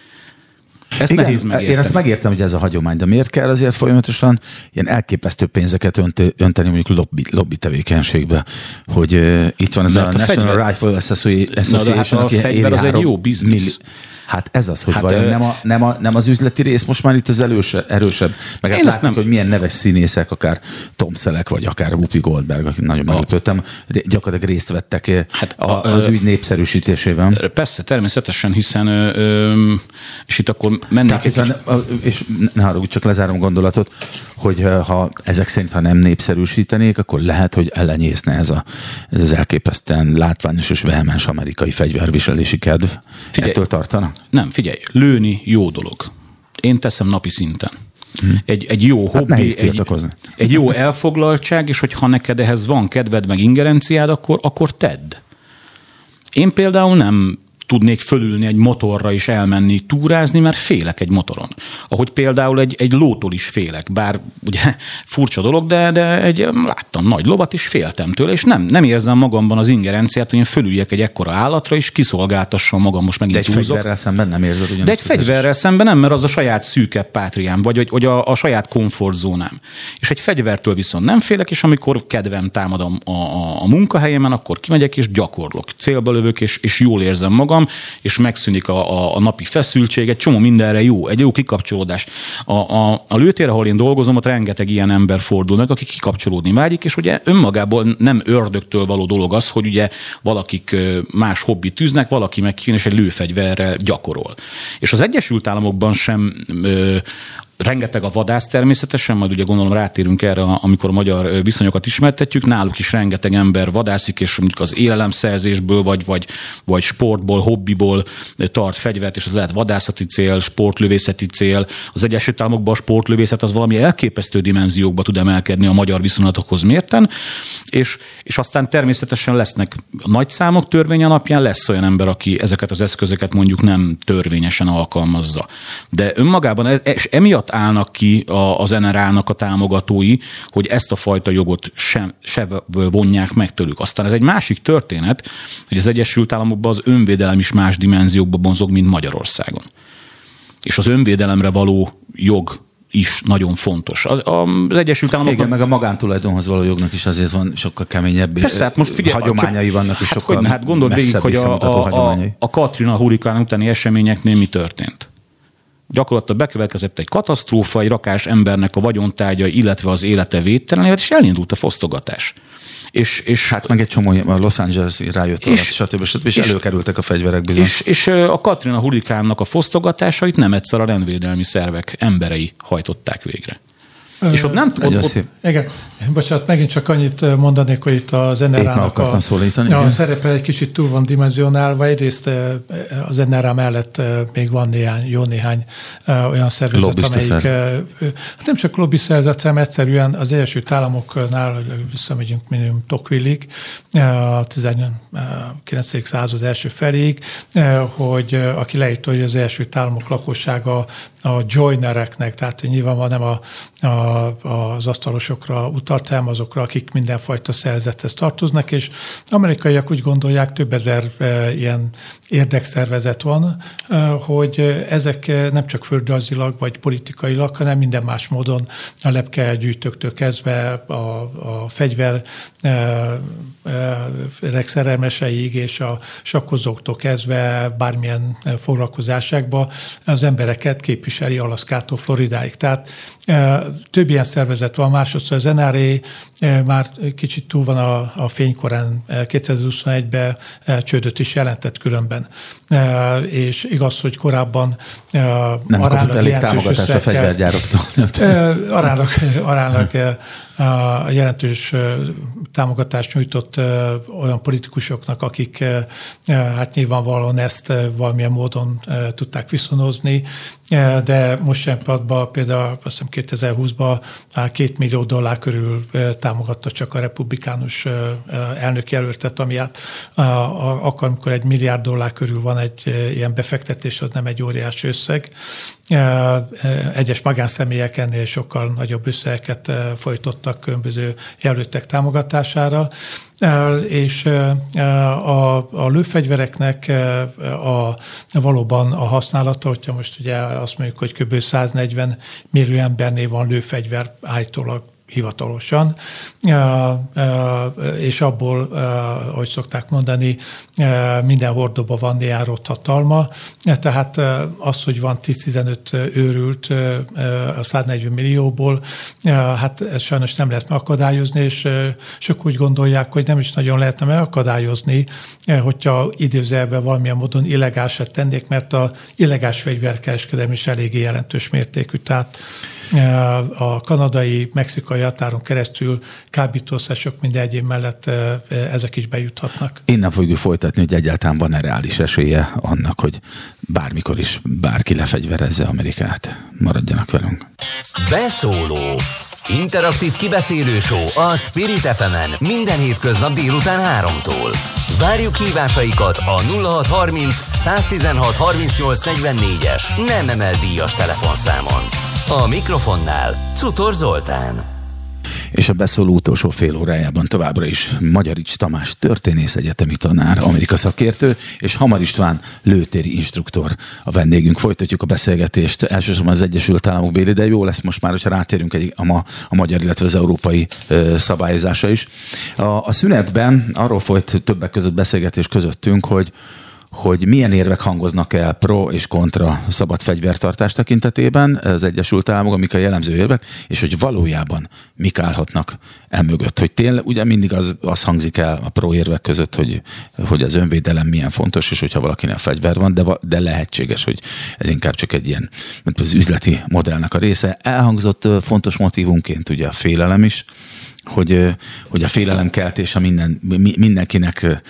Ezt Igen, nehéz megérteni. Én ezt megértem, hogy ez a hagyomány, de miért kell azért folyamatosan ilyen elképesztő pénzeket önt, önteni mondjuk lobby, lobby tevékenységbe, hogy uh, itt van ez Mert a, a National fegyver... Rifle Association, Na, hát a fegyver az egy jó biznisz. Milli- Hát ez az, hogy hát, vajon nem, a, nem, a, nem az üzleti rész most már itt az előse, erősebb. Meg hát látszik, nem... hogy milyen neves színészek, akár Tom Selleck, vagy akár Whoopi Goldberg, akik nagyon megütöttem, gyakorlatilag részt vettek eh, hát a, a, az ügy népszerűsítésében. Persze, természetesen, hiszen ö, és itt akkor mennék Tehát, egy És ne haragudj, csak lezárom gondolatot, hogy ha ezek szerint, ha nem népszerűsítenék, akkor lehet, hogy ellenyészne ez, a, ez az elképesztően látványos és vehemens amerikai fegyverviselési kedv. Figyelj, Ettől tartana? Nem, figyelj, lőni jó dolog. Én teszem napi szinten. Hmm. Egy, egy jó hát hobbi, egy, egy jó elfoglaltság, és hogyha neked ehhez van kedved, meg ingerenciád, akkor, akkor tedd. Én például nem tudnék fölülni egy motorra és elmenni túrázni, mert félek egy motoron. Ahogy például egy, egy lótól is félek, bár ugye [laughs] furcsa dolog, de, de egy, láttam nagy lovat, és féltem tőle, és nem, nem érzem magamban az ingerenciát, hogy én fölüljek egy ekkora állatra, és kiszolgáltassam magam most megint De egy túlzok. fegyverrel szemben nem érzed De egy fegyverrel szemben nem, mert az a saját szűkebb pátriám, vagy, vagy, vagy a, a saját komfortzónám. És egy fegyvertől viszont nem félek, és amikor kedvem támad a, a, a munkahelyemen, akkor kimegyek és gyakorlok. Célba lövök, és, és jól érzem magam, magam, és megszűnik a, a, a napi feszültség, egy csomó mindenre jó, egy jó kikapcsolódás. A, a, a lőtér, ahol én dolgozom, ott rengeteg ilyen ember fordul meg, akik kikapcsolódni vágyik, és ugye önmagából nem ördögtől való dolog az, hogy ugye valakik más hobbit tűznek, valaki meg kijön és egy lőfegyverrel gyakorol. És az Egyesült Államokban sem ö, Rengeteg a vadász természetesen, majd ugye gondolom rátérünk erre, amikor a magyar viszonyokat ismertetjük. Náluk is rengeteg ember vadászik, és mondjuk az élelemszerzésből, vagy, vagy, vagy sportból, hobbiból tart fegyvert, és az lehet vadászati cél, sportlövészeti cél. Az Egyesült Államokban a sportlövészet az valami elképesztő dimenziókba tud emelkedni a magyar viszonylatokhoz mérten, és, és aztán természetesen lesznek nagy számok törvény alapján, lesz olyan ember, aki ezeket az eszközöket mondjuk nem törvényesen alkalmazza. De önmagában, e, és emiatt állnak ki az NRA-nak a támogatói, hogy ezt a fajta jogot sem, se vonják meg tőlük. Aztán ez egy másik történet, hogy az Egyesült Államokban az önvédelem is más dimenziókba bonzog, mint Magyarországon. És az önvédelemre való jog is nagyon fontos. Az, az Egyesült Államokban... Igen, meg a magántulajdonhoz való jognak is azért van sokkal keményebb Persze, hát most figyelj, hagyományai csak, vannak, és hát, sokkal hogy, hát gondold végig, hogy a, a, a, a Katrina hurikán utáni eseményeknél mi történt gyakorlatilag bekövetkezett egy katasztrófa, egy rakás embernek a vagyontárgya, illetve az élete védtelen, és elindult a fosztogatás. És, és hát meg egy csomó a Los Angeles rájött, és, stb. stb. És, és előkerültek a fegyverek bizony. És, és a Katrina hurikánnak a fosztogatásait nem egyszer a rendvédelmi szervek emberei hajtották végre. És ott nem... Ott, ott, igen, bocsánat, megint csak annyit mondanék, hogy itt az NRA-nak a, a szerepe egy kicsit túl van dimenzionálva. Egyrészt az NRA mellett még van néhány, jó néhány olyan szervezet, Lobbista amelyik hát nem csak lobby szervezet, hanem egyszerűen az Egyesült Államoknál visszamegyünk minimum Tocqueville-ig, a 19. század első feléig, hogy aki leírta, hogy az Egyesült Államok lakossága a joinereknek, tehát nyilván nem a, a az asztalosokra utalt, hanem azokra, akik mindenfajta szerzethez tartoznak, és amerikaiak úgy gondolják, több ezer e, ilyen érdekszervezet van, e, hogy ezek nem csak földrajzilag vagy politikailag, hanem minden más módon a lepkegyűjtőktől kezdve a, a fegyver e, szerelmeseig és a sakkozóktól kezdve bármilyen foglalkozásákba az embereket képviseli Alaszkától Floridáig. Tehát több ilyen szervezet van, másodszor az NRA már kicsit túl van a, a fénykorán, 2021-ben csődöt is jelentett különben. És igaz, hogy korábban nem kapott elég támogatást a fegyvergyároktól. Aránylag, aránylag jelentős támogatást nyújtott olyan politikusoknak, akik hát nyilvánvalóan ezt valamilyen módon tudták viszonozni, de most pillanatban például azt hiszem 2020-ban két millió dollár körül támogatta csak a republikánus elnök jelöltet, ami hát akkor, amikor egy milliárd dollár körül van egy ilyen befektetés, az nem egy óriási összeg. Egyes magánszemélyek ennél sokkal nagyobb összegeket folytottak különböző jelöltek támogatásására, és a, a lőfegyvereknek a, valóban a használata, hogyha most ugye azt mondjuk, hogy kb. 140 millió embernél van lőfegyver állítólag hivatalosan, és abból, ahogy szokták mondani, minden hordóban van járott hatalma, tehát az, hogy van 10-15 őrült a 140 millióból, hát ezt sajnos nem lehet megakadályozni, és sok úgy gondolják, hogy nem is nagyon lehetne megakadályozni, hogyha időzelben valamilyen módon illegálisat tennék, mert a illegális fegyverkereskedelem is eléggé jelentős mértékű. Tehát a kanadai, mexikai határon keresztül kábítószer sok minden egyéb mellett ezek is bejuthatnak. Innen fogjuk folytatni, hogy egyáltalán van-e reális esélye annak, hogy bármikor is bárki lefegyverezze Amerikát. Maradjanak velünk. Beszóló Interaktív kibeszélő show a Spirit fm minden hétköznap délután 3-tól. Várjuk hívásaikat a 0630 116 38 44-es nem emel díjas telefonszámon. A mikrofonnál Cutor Zoltán. És a beszóló utolsó fél órájában továbbra is Magyarics Tamás történész egyetemi tanár, Amerika szakértő, és Hamar István lőtéri instruktor a vendégünk. Folytatjuk a beszélgetést elsősorban az Egyesült Államok béli, de jó lesz most már, hogyha rátérünk egy, a, ma, a magyar, illetve az európai ö, szabályozása is. A, a szünetben arról folyt többek között beszélgetés közöttünk, hogy hogy milyen érvek hangoznak el pro és kontra szabad fegyvertartás tekintetében az Egyesült Államok, amik a jellemző érvek, és hogy valójában mik állhatnak emögött. Hogy tényleg, ugye mindig az, az hangzik el a pro érvek között, hogy, hogy az önvédelem milyen fontos, és hogyha valakinek fegyver van, de, de lehetséges, hogy ez inkább csak egy ilyen, mint az üzleti modellnek a része. Elhangzott fontos motivumként ugye a félelem is, hogy, hogy a félelemkeltés a minden, mindenkinek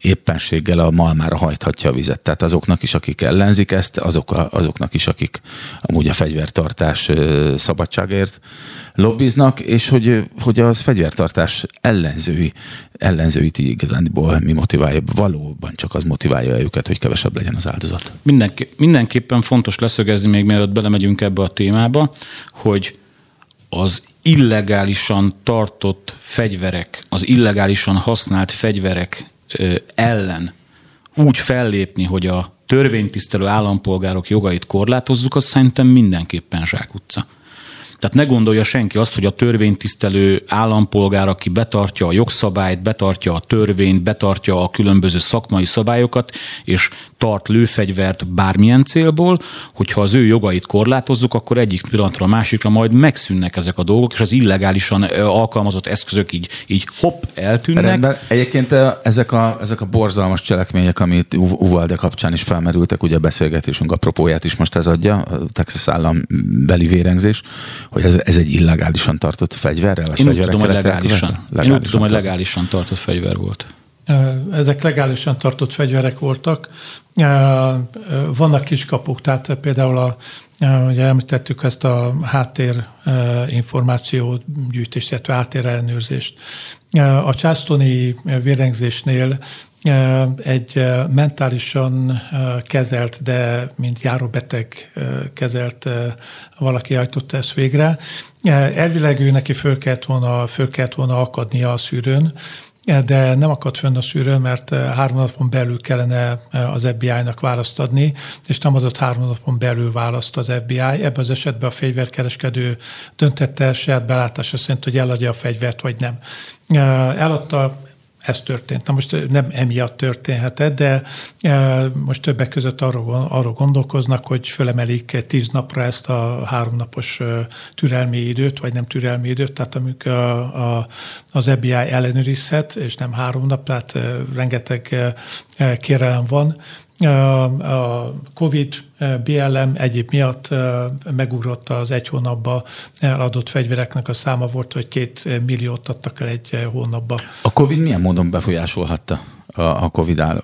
éppenséggel a malmára hajthatja a vizet. Tehát azoknak is, akik ellenzik ezt, azok a, azoknak is, akik amúgy a fegyvertartás szabadságért lobbiznak, és hogy, hogy az fegyvertartás ellenzői, ellenzőit igazándiból mi motiválja, valóban csak az motiválja őket, hogy kevesebb legyen az áldozat. Mindenki, mindenképpen fontos leszögezni, még mielőtt belemegyünk ebbe a témába, hogy az illegálisan tartott fegyverek, az illegálisan használt fegyverek ellen úgy fellépni, hogy a törvénytisztelő állampolgárok jogait korlátozzuk, az szerintem mindenképpen zsákutca. Tehát ne gondolja senki azt, hogy a törvénytisztelő állampolgár, aki betartja a jogszabályt, betartja a törvényt, betartja a különböző szakmai szabályokat, és tart lőfegyvert bármilyen célból, hogyha az ő jogait korlátozzuk, akkor egyik pillanatra a másikra majd megszűnnek ezek a dolgok, és az illegálisan alkalmazott eszközök így, így hopp, eltűnnek. Rendben. Egyébként ezek a, ezek a borzalmas cselekmények, amit Uvalde kapcsán is felmerültek, ugye a beszélgetésünk apropóját is most ez adja, a Texas állam beli vérengzés, hogy ez, ez egy illegálisan tartott fegyverrel? Én úgy tudom, hogy legálisan. legálisan. Én úgy tudom, hogy legálisan tartott fegyver volt. Ezek legálisan tartott fegyverek voltak. Vannak kiskapuk, tehát például a, ugye említettük ezt a háttér információ gyűjtést, illetve háttér. A császtoni vérengzésnél egy mentálisan kezelt, de mint járóbeteg kezelt valaki hajtotta ezt végre. Elvileg ő neki föl kellett volna, föl kellett volna akadnia a szűrőn, de nem akadt fönn a szűrőn, mert három napon belül kellene az FBI-nak választ adni, és nem adott három napon belül választ az FBI. Ebben az esetben a fegyverkereskedő döntette saját belátása szerint, hogy eladja a fegyvert, vagy nem. Eladta, ez történt. Na most nem emiatt történhetett, de most többek között arról, gondolkoznak, hogy fölemelik tíz napra ezt a háromnapos türelmi időt, vagy nem türelmi időt, tehát amikor a, a, az FBI ellenőrizhet, és nem három nap, tehát rengeteg kérelem van, a COVID, BLM egyéb miatt megugrott az egy hónapba eladott fegyvereknek a száma volt, hogy két milliót adtak el egy hónapba. A COVID milyen módon befolyásolhatta a COVID áll,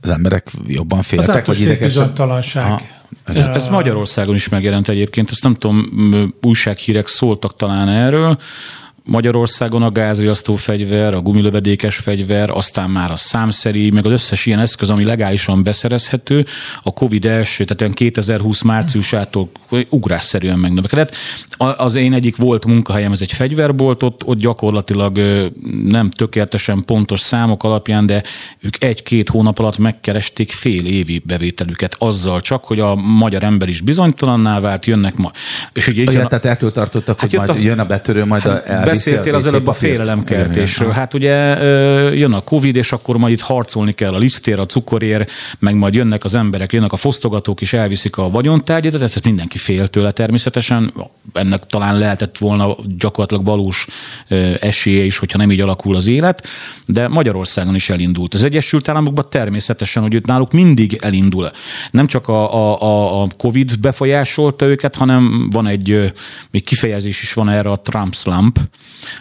az emberek jobban féltek? Az vagy bizonytalanság. Ez, ez Magyarországon is megjelent egyébként, ezt nem tudom, újsághírek szóltak talán erről, Magyarországon a gázriasztó fegyver, a gumilövedékes fegyver, aztán már a számszeri, meg az összes ilyen eszköz, ami legálisan beszerezhető, a Covid első, tehát 2020 márciusától ugrásszerűen megnövekedett. Az én egyik volt munkahelyem, ez egy fegyverbolt, ott, ott gyakorlatilag nem tökéletesen pontos számok alapján, de ők egy-két hónap alatt megkeresték fél évi bevételüket azzal csak, hogy a magyar ember is bizonytalanná vált, jönnek ma. És ugye, jön a... tehát ettől tartottak, hát hogy majd a... jön a betörő, majd hát, a beszéltél az előbb a félelemkeltésről. Hát ugye jön a Covid, és akkor majd itt harcolni kell a lisztér, a cukorér, meg majd jönnek az emberek, jönnek a fosztogatók, és elviszik a vagyontárgyat, tehát mindenki fél tőle természetesen. Ennek talán lehetett volna gyakorlatilag valós esélye is, hogyha nem így alakul az élet, de Magyarországon is elindult. Az Egyesült Államokban természetesen, hogy itt náluk mindig elindul. Nem csak a, a, a Covid befolyásolta őket, hanem van egy, még kifejezés is van erre a Trump slump,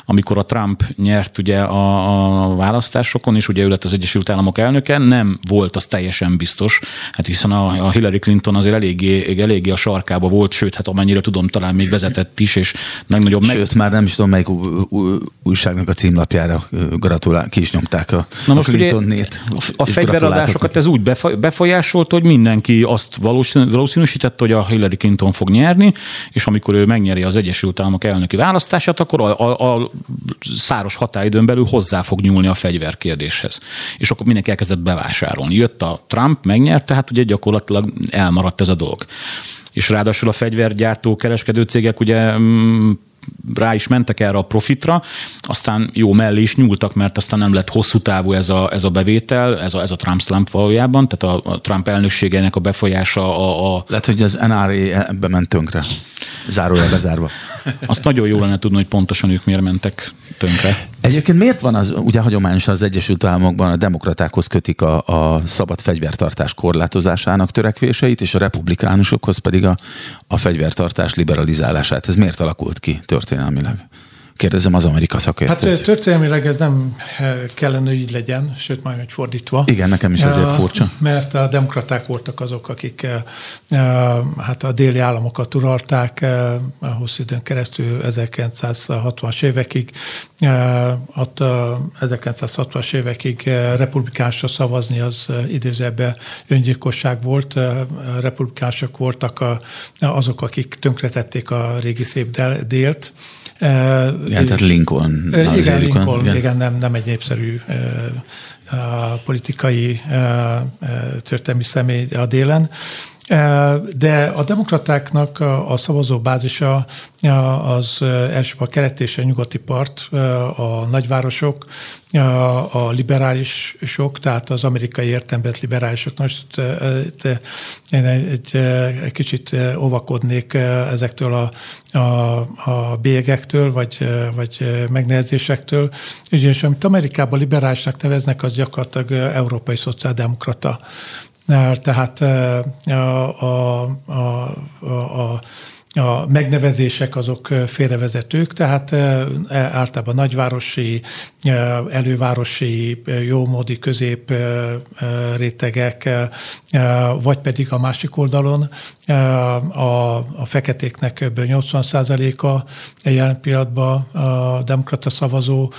amikor a Trump nyert ugye a, a választásokon, és ugye ő lett az Egyesült Államok elnöke, nem volt az teljesen biztos, hát hiszen a, a Hillary Clinton azért eléggé, eléggé a sarkába volt, sőt, hát amennyire tudom, talán még vezetett is, és legnagyobb meg... Sőt, már nem is tudom, melyik újságnak a címlapjára gratulál, ki is nyomták a, Na most a Clinton-nét. A, a fegyveradásokat ez úgy befolyásolt, hogy mindenki azt valószínűsítette, hogy a Hillary Clinton fog nyerni, és amikor ő megnyeri az Egyesült Államok elnöki választását, akkor a, a, a száros határidőn belül hozzá fog nyúlni a fegyverkérdéshez. És akkor mindenki elkezdett bevásárolni. Jött a Trump, megnyerte, tehát ugye gyakorlatilag elmaradt ez a dolog. És ráadásul a fegyvergyártó kereskedő cégek ugye mm, rá is mentek erre a profitra, aztán jó mellé is nyúltak, mert aztán nem lett hosszú távú ez a, ez a bevétel, ez a, ez a Trump slump valójában, tehát a, a Trump elnökségének a befolyása a, a... Lehet, hogy az NRA ebbe ment tönkre, zárója bezárva. Azt nagyon jó lenne tudni, hogy pontosan ők miért mentek tönkre. Egyébként miért van az, ugye hagyományosan az Egyesült Államokban a demokratákhoz kötik a, a szabad fegyvertartás korlátozásának törekvéseit, és a republikánusokhoz pedig a, a fegyvertartás liberalizálását. Ez miért alakult ki történelmileg? Kérdezem az Amerika szakértőt. Hát történelmileg ez nem kellene, hogy így legyen, sőt, majd hogy fordítva. Igen, nekem is ezért furcsa. Mert a demokraták voltak azok, akik hát a déli államokat uralták a hosszú időn keresztül 1960-as évekig. Ott 1960-as évekig republikánusra szavazni az idézőben öngyilkosság volt. Republikánusok voltak azok, akik tönkretették a régi szép délt. Igen, tehát Lincoln. Igen, Lincoln, igen. igen nem, nem egy népszerű politikai történelmi személy a délen. De a demokratáknak a szavazóbázisa az elsőbb a kelet és a nyugati part, a nagyvárosok, a liberálisok, tehát az amerikai értelemben liberálisok. Most én egy kicsit óvakodnék ezektől a, a, a bélyegektől, vagy, vagy megnehezésektől. Ugyanis amit Amerikában liberálisnak neveznek, az gyakorlatilag európai szociáldemokrata tehát a, a, a, a a megnevezések azok félrevezetők, tehát általában nagyvárosi, elővárosi, jómódi közép rétegek, vagy pedig a másik oldalon a, a feketéknek kb. 80%-a jelen pillanatban a demokrata szavazó,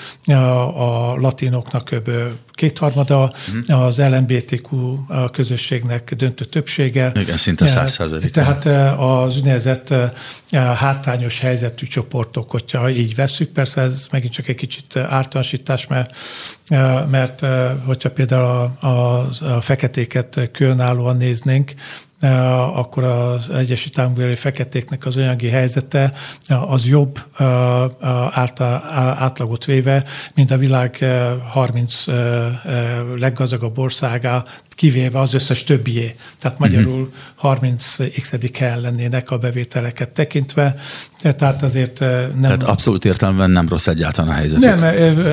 a latinoknak kb kétharmada, uh-huh. az LMBTQ közösségnek döntő többsége. Igen, szinte száz százalék. Tehát az úgynevezett hátrányos helyzetű csoportok, hogyha így veszük, persze ez megint csak egy kicsit általánosítás, mert, mert hogyha például a, a, a feketéket különállóan néznénk, akkor az Egyesült Államokbeli feketéknek az anyagi helyzete az jobb átlagot véve, mint a világ 30 leggazdagabb országa kivéve az összes többié. Tehát magyarul uh-huh. 30 x helyen lennének a bevételeket tekintve, tehát azért nem... Tehát abszolút értelemben nem rossz egyáltalán a helyzet. Nem,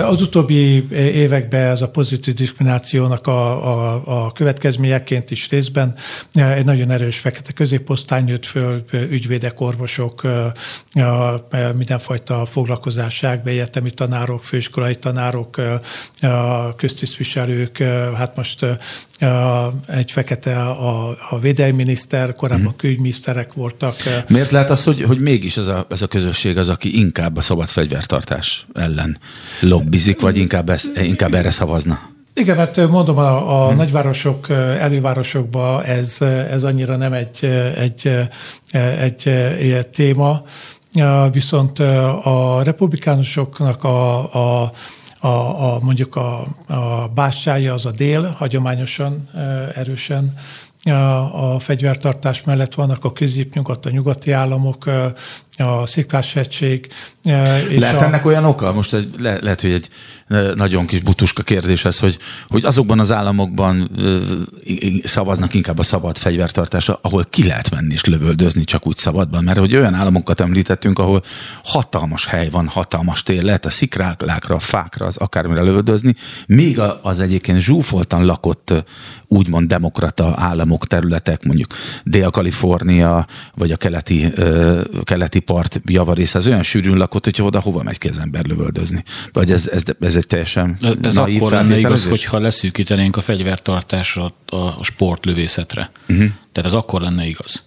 az utóbbi években ez a pozitív diszkriminációnak a, a, a következményeként is részben egy nagyon erős fekete középosztály nőtt föl, ügyvédek, orvosok, mindenfajta foglalkozásság, egyetemi tanárok, főiskolai tanárok, köztisztviselők, hát most egy fekete a, a védelmi miniszter, korábban hmm. külügyminiszterek voltak. Miért lehet az, hogy, hogy mégis ez a, ez a közösség az, aki inkább a szabad fegyvertartás ellen lobbizik, vagy inkább, ezt, inkább erre szavazna? Igen, mert mondom, a, a hmm. nagyvárosok, elővárosokban ez, ez annyira nem egy, egy, egy, egy téma, viszont a republikánusoknak a, a a, a mondjuk a, a bástyája az a dél, hagyományosan erősen a fegyvertartás mellett vannak a középnyugat, a nyugati államok, a Sziklás-hegység. Lehet a... ennek olyan oka? Most egy, le, lehet, hogy egy nagyon kis butuska kérdés ez, hogy, hogy azokban az államokban szavaznak inkább a szabad fegyvertartásra, ahol ki lehet menni és lövöldözni csak úgy szabadban, mert hogy olyan államokat említettünk, ahol hatalmas hely van, hatalmas tér, lehet a szikrákra, a fákra, az akármire lövöldözni, még az egyébként zsúfoltan lakott úgymond demokrata államok, területek, mondjuk Dél-Kalifornia, vagy a keleti, keleti part javarész, az olyan sűrűn lakott, hogy oda hova megy ki az ember lövöldözni. Vagy ez, ez, ez egy teljesen Ez akkor lenne igaz, hogyha leszűkítenénk a fegyvertartásra a, a sportlövészetre. Uh-huh. Tehát ez akkor lenne igaz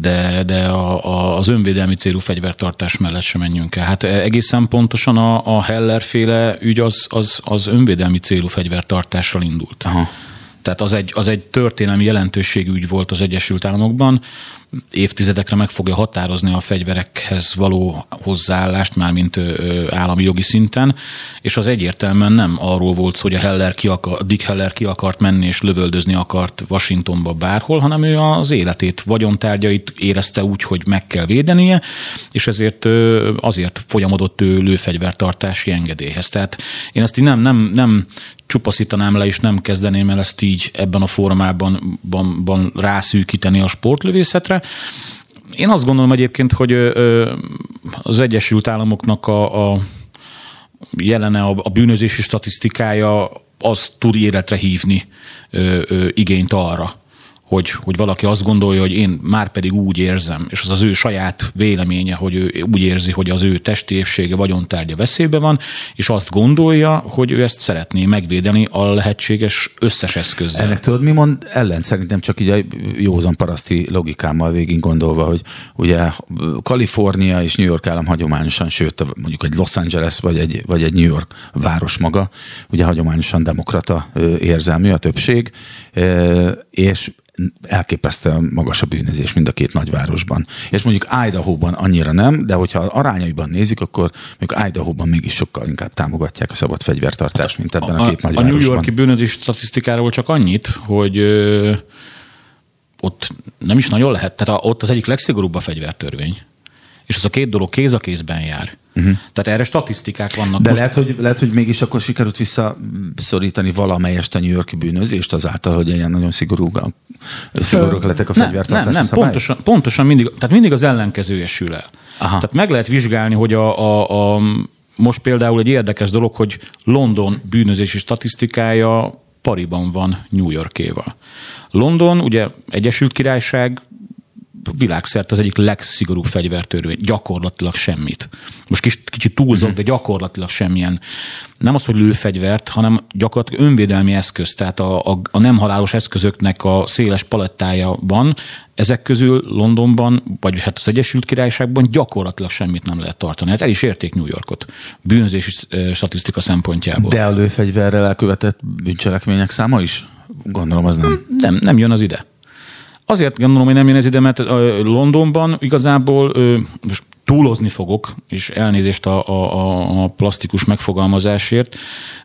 de, de a, a, az önvédelmi célú fegyvertartás mellett sem menjünk el. Hát egészen pontosan a, a Heller féle ügy az, az, az önvédelmi célú fegyvertartással indult. Aha. Tehát az egy, az egy történelmi jelentőségű ügy volt az Egyesült Államokban. Évtizedekre meg fogja határozni a fegyverekhez való hozzáállást, mármint állami jogi szinten, és az egyértelműen nem arról volt hogy a Heller ki akar, Dick Heller ki akart menni és lövöldözni akart Washingtonba bárhol, hanem ő az életét, vagyontárgyait érezte úgy, hogy meg kell védenie, és ezért azért folyamodott ő lőfegyvertartási engedélyhez. Tehát én ezt így nem, nem, nem csupaszítanám le, és nem kezdeném el ezt így ebben a formában ban, ban rászűkíteni a sportlövészetre. Én azt gondolom egyébként, hogy az Egyesült Államoknak a, a jelene, a, a bűnözési statisztikája az tud életre hívni igényt arra, hogy, hogy valaki azt gondolja, hogy én már pedig úgy érzem, és az az ő saját véleménye, hogy ő úgy érzi, hogy az ő testi épsége, vagyontárgya veszélybe van, és azt gondolja, hogy ő ezt szeretné megvédeni a lehetséges összes eszközzel. Ennek tudod, mi mond ellen? Szerintem csak így a józan paraszti logikámmal végig gondolva, hogy ugye Kalifornia és New York állam hagyományosan, sőt mondjuk egy Los Angeles vagy egy, vagy egy New York város maga, ugye hagyományosan demokrata érzelmű a többség, és elképesztően magas a bűnözés mind a két nagyvárosban. És mondjuk Idaho-ban annyira nem, de hogyha arányaiban nézik, akkor mondjuk Idaho-ban mégis sokkal inkább támogatják a szabad fegyvertartást, mint ebben a, a két nagyvárosban. A New Yorki bűnözés statisztikáról csak annyit, hogy ö, ott nem is nagyon lehet, tehát ott az egyik legszigorúbb a fegyvertörvény. És az a két dolog kéz a kézben jár. Uh-huh. Tehát erre statisztikák vannak. De Most... lehet, hogy, lehet, hogy mégis akkor sikerült visszaszorítani valamelyest a New Yorki bűnözést azáltal, hogy ilyen nagyon szigorú, szigorúak lettek a fegyvertartási Nem, nem, nem pontosan, pontosan mindig, tehát mindig az ellenkezője sül el. Aha. Tehát meg lehet vizsgálni, hogy a, a, a most például egy érdekes dolog, hogy London bűnözési statisztikája pariban van New Yorkéval. London, ugye Egyesült Királyság világszerte az egyik legszigorúbb fegyvertörvény. Gyakorlatilag semmit. Most kis, kicsit túlzok, uh-huh. de gyakorlatilag semmilyen. Nem az, hogy lőfegyvert, hanem gyakorlatilag önvédelmi eszköz. Tehát a, a, a nem halálos eszközöknek a széles palettája van. Ezek közül Londonban, vagy hát az Egyesült Királyságban gyakorlatilag semmit nem lehet tartani. Hát el is érték New Yorkot bűnözési statisztika szempontjából. De a lőfegyverrel elkövetett bűncselekmények száma is? Gondolom az nem. Nem, nem jön az ide. Azért gondolom, hogy nem jön ez ide, mert Londonban igazából most túlozni fogok, és elnézést a, a, a plastikus megfogalmazásért,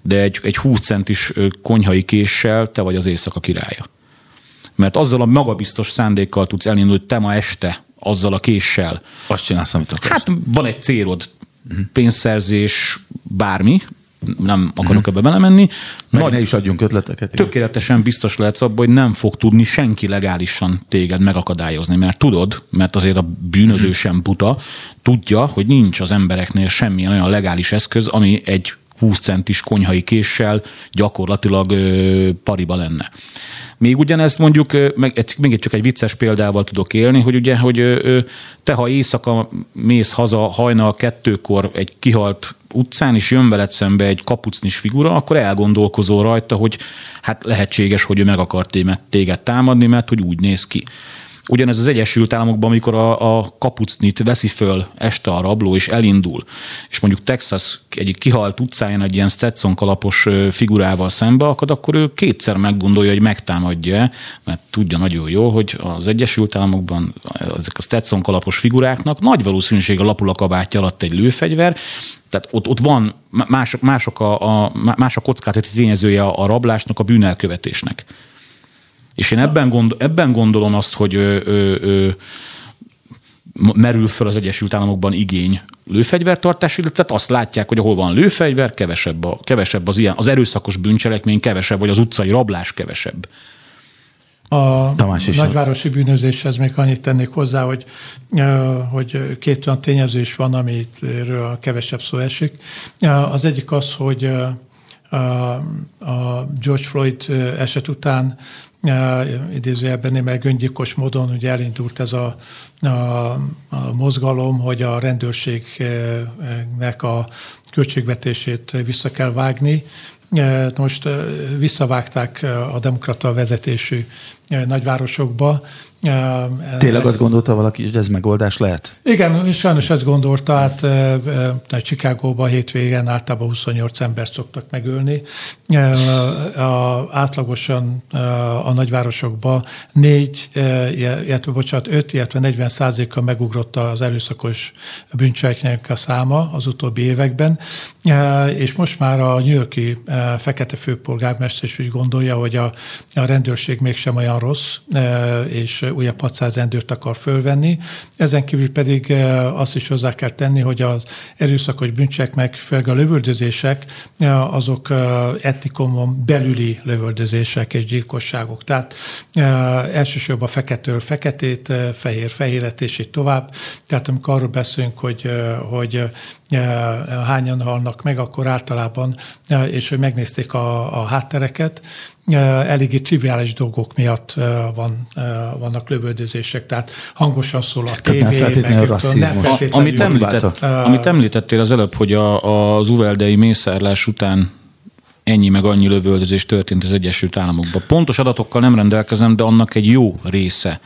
de egy, egy 20 centis konyhai késsel te vagy az éjszaka királya. Mert azzal a magabiztos szándékkal tudsz elindulni, hogy te ma este azzal a késsel. Azt csinálsz, amit akarsz. Hát van egy célod, pénzszerzés, bármi, nem akarok uh-huh. ebbe belemenni. Meg Nagy, ne is adjunk ötleteket. Tökéletesen biztos lehetsz abban, hogy nem fog tudni senki legálisan téged megakadályozni, mert tudod, mert azért a bűnöző uh-huh. sem buta, tudja, hogy nincs az embereknél semmilyen olyan legális eszköz, ami egy 20 centis konyhai késsel gyakorlatilag ö, pariba lenne. Még ugyanezt mondjuk, meg, még csak egy vicces példával tudok élni, hogy ugye, hogy te ha éjszaka mész haza hajnal kettőkor egy kihalt utcán, és jön veled szembe egy kapucnis figura, akkor elgondolkozol rajta, hogy hát lehetséges, hogy ő meg akart téged támadni, mert hogy úgy néz ki. Ugyanez az Egyesült Államokban, amikor a, a kapucnit veszi föl este a rabló, és elindul, és mondjuk Texas egyik kihalt utcáján egy ilyen Stetson kalapos figurával szembe akad, akkor ő kétszer meggondolja, hogy megtámadja, mert tudja nagyon jól, hogy az Egyesült Államokban ezek a Stetson kalapos figuráknak nagy valószínűség a lapul a kabátja alatt egy lőfegyver, tehát ott, ott van, mások, mások a, a, más a kockázati tényezője a rablásnak, a bűnelkövetésnek. És én ebben, gondol, ebben gondolom azt, hogy ö, ö, ö, merül fel az Egyesült Államokban igény lőfegyvertartásra, tehát azt látják, hogy ahol van lőfegyver, kevesebb, a, kevesebb az ilyen, az erőszakos bűncselekmény kevesebb, vagy az utcai rablás kevesebb. A Tamás is nagyvárosi bűnözéshez még annyit tennék hozzá, hogy, hogy két olyan tényező is van, amiről kevesebb szó esik. Az egyik az, hogy a George Floyd eset után idézőjelben némely öngyilkos módon ugye elindult ez a, a, a mozgalom, hogy a rendőrségnek a költségvetését vissza kell vágni. Most visszavágták a demokrata vezetésű nagyvárosokba, Tényleg azt gondolta valaki, hogy ez megoldás lehet? Igen, sajnos ezt gondolta, hát Chicagóban hétvégen általában 28 embert szoktak megölni. A, átlagosan a nagyvárosokban négy, illetve bocsánat, öt, illetve 40 százaléka megugrott az erőszakos bűncselekmények a száma az utóbbi években, és most már a New Yorki fekete főpolgármester is úgy gondolja, hogy a, a rendőrség mégsem olyan rossz, és újabb 600 rendőrt akar fölvenni. Ezen kívül pedig eh, azt is hozzá kell tenni, hogy az erőszakos bűncsek, meg főleg a lövöldözések, eh, azok eh, etnikumon belüli lövöldözések és gyilkosságok. Tehát elsősorban feketől feketét, fehér fehéret és így tovább. Tehát amikor arról beszélünk, hogy, hogy hányan halnak meg, akkor általában, és hogy megnézték a, a háttereket, eléggé triviális dolgok miatt van, vannak lövöldözések, tehát hangosan szól a tévé. Nem feltétlenül a rasszizmus. Amit, említett, amit említettél az előbb, hogy a, az uveldei mészárlás után ennyi meg annyi lövöldözés történt az Egyesült Államokban. Pontos adatokkal nem rendelkezem, de annak egy jó része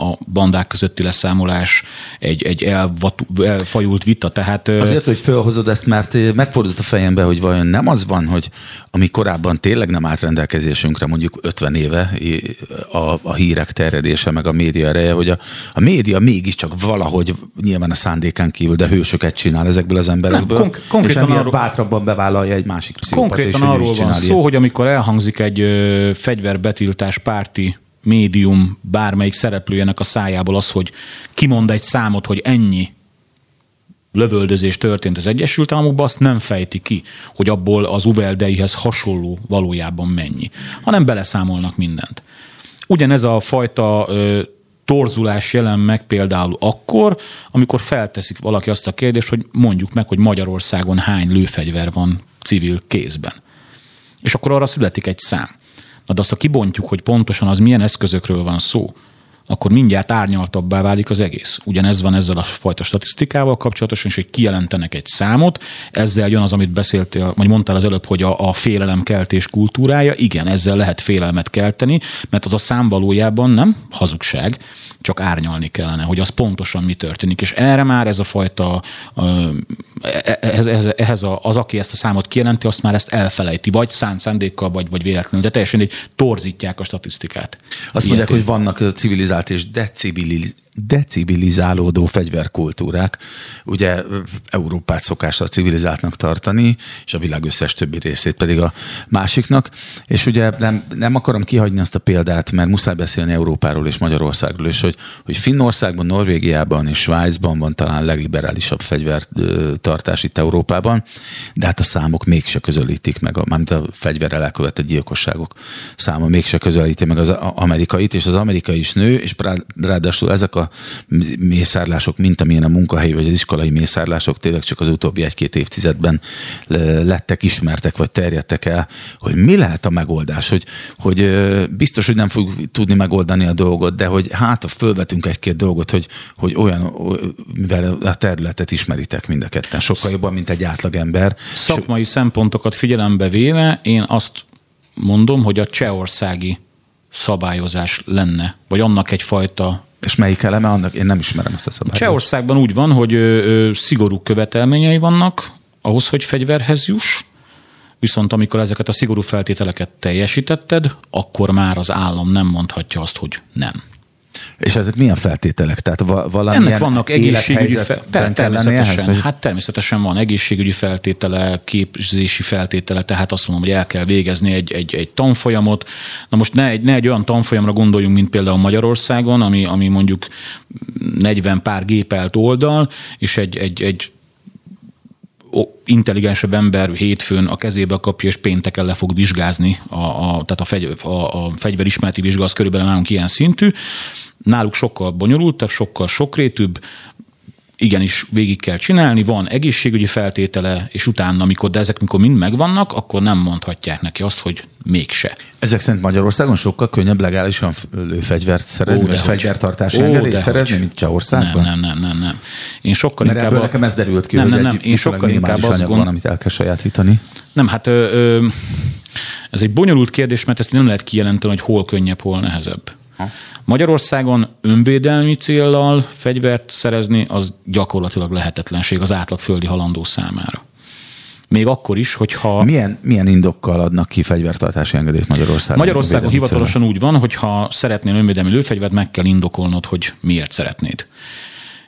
a bandák közötti leszámolás, egy, egy elvatu, elfajult vita. Tehát, Azért, hogy felhozod ezt, mert megfordult a fejembe, hogy vajon nem az van, hogy ami korábban tényleg nem állt rendelkezésünkre, mondjuk 50 éve a, a hírek terjedése, meg a média ereje, hogy a, a média mégiscsak valahogy nyilván a szándékán kívül, de hősöket csinál ezekből az emberekből, nem, konk- konkrétan és arról, bátrabban bevállalja egy másik pszichopat. Konkrétan arról van szó, hogy amikor elhangzik egy fegyverbetiltás párti médium bármelyik szereplőjének a szájából az, hogy kimond egy számot, hogy ennyi lövöldözés történt az Egyesült Államokban, azt nem fejti ki, hogy abból az uveldeihez hasonló valójában mennyi, hanem beleszámolnak mindent. Ugyanez a fajta ö, torzulás jelen meg például akkor, amikor felteszik valaki azt a kérdést, hogy mondjuk meg, hogy Magyarországon hány lőfegyver van civil kézben. És akkor arra születik egy szám. Na de azt, ha kibontjuk, hogy pontosan az milyen eszközökről van szó, akkor mindjárt árnyaltabbá válik az egész. Ugyanez van ezzel a fajta statisztikával kapcsolatosan, és hogy kijelentenek egy számot, ezzel jön az, amit beszéltél, vagy mondtál az előbb, hogy a, a félelemkeltés kultúrája, igen, ezzel lehet félelmet kelteni, mert az a szám valójában nem hazugság, csak árnyalni kellene, hogy az pontosan mi történik. És erre már ez a fajta, ehhez, ehhez, ehhez az, aki ezt a számot kijelenti, azt már ezt elfelejti, vagy szánt szándékkal, vagy, vagy véletlenül, de teljesen egy torzítják a statisztikát. Azt mondják, hogy vannak civilizált és decibiliz, decibilizálódó fegyverkultúrák. Ugye Európát szokás a civilizáltnak tartani, és a világ összes többi részét pedig a másiknak. És ugye nem, nem akarom kihagyni azt a példát, mert muszáj beszélni Európáról és Magyarországról is, hogy, hogy Finnországban, Norvégiában és Svájcban van talán legliberálisabb fegyvertartás itt Európában, de hát a számok mégse közelítik meg, a, mármint a fegyverrel elkövetett gyilkosságok száma mégse közelíti meg az amerikait, és az amerikai is nő, és ráadásul ezek a mészárlások, mint amilyen a munkahelyi vagy az iskolai mészárlások tényleg csak az utóbbi egy-két évtizedben lettek ismertek vagy terjedtek el, hogy mi lehet a megoldás, hogy, hogy biztos, hogy nem fogjuk tudni megoldani a dolgot, de hogy hát ha fölvetünk egy-két dolgot, hogy, hogy olyan, mivel a területet ismeritek mind a ketten, sokkal jobban, mint egy átlagember. Szakmai so... szempontokat figyelembe véve én azt mondom, hogy a csehországi szabályozás lenne, vagy annak egyfajta és melyik eleme annak? Én nem ismerem ezt a szabályt. Csehországban úgy van, hogy ö, szigorú követelményei vannak ahhoz, hogy fegyverhez juss, viszont amikor ezeket a szigorú feltételeket teljesítetted, akkor már az állam nem mondhatja azt, hogy nem. És ezek milyen feltételek? Tehát valamilyen Ennek vannak egészségügyi feltétele. Természetesen, ehhez, hát természetesen van egészségügyi feltétele, képzési feltétele, tehát azt mondom, hogy el kell végezni egy, egy, egy tanfolyamot. Na most ne egy, ne egy olyan tanfolyamra gondoljunk, mint például Magyarországon, ami, ami mondjuk 40 pár gépelt oldal, és egy, egy, egy intelligensebb ember hétfőn a kezébe kapja, és pénteken le fog vizsgázni, a, a, tehát a, fegy, a, a fegyverismereti vizsga az körülbelül nálunk ilyen szintű. Náluk sokkal bonyolultabb, sokkal sokrétűbb, igenis végig kell csinálni, van egészségügyi feltétele, és utána, amikor, de ezek mikor mind megvannak, akkor nem mondhatják neki azt, hogy mégse. Ezek szerint Magyarországon sokkal könnyebb legálisan fegyvert szerezni, Ó, vagy fegyvertartási engedélyt szerezni, mint Csehországban? Nem, nem, nem, nem, nem. Én sokkal Mert inkább... Ebből nekem ez derült ki, nem, hogy nem, nem. Én sokkal inkább azt gond... van, amit el kell sajátítani. Nem, hát ö, ö, ez egy bonyolult kérdés, mert ezt nem lehet kijelenteni, hogy hol könnyebb, hol nehezebb. Magyarországon önvédelmi céllal fegyvert szerezni az gyakorlatilag lehetetlenség az átlag földi halandó számára. Még akkor is, hogyha... Milyen, milyen indokkal adnak ki fegyvertartási engedélyt Magyarországon? Magyarországon hivatalosan úgy van, hogy ha szeretnél önvédelmi lőfegyvert, meg kell indokolnod, hogy miért szeretnéd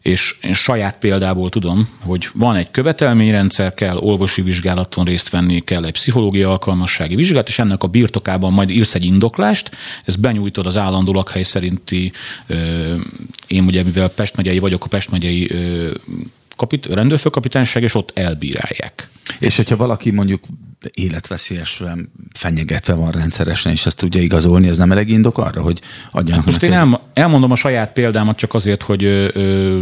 és én saját példából tudom, hogy van egy követelményrendszer, kell olvosi vizsgálaton részt venni, kell egy pszichológiai alkalmassági vizsgálat, és ennek a birtokában majd írsz egy indoklást, ezt benyújtod az állandó lakhely szerinti, én ugye mivel Pest megyei vagyok, a Pest megyei kapit, rendőrfőkapitányság, és ott elbírálják. És hogyha valaki mondjuk életveszélyesen fenyegetve van rendszeresen, és ezt tudja igazolni, ez nem elég indok arra, hogy adjanak Most én el, elmondom a saját példámat csak azért, hogy ö,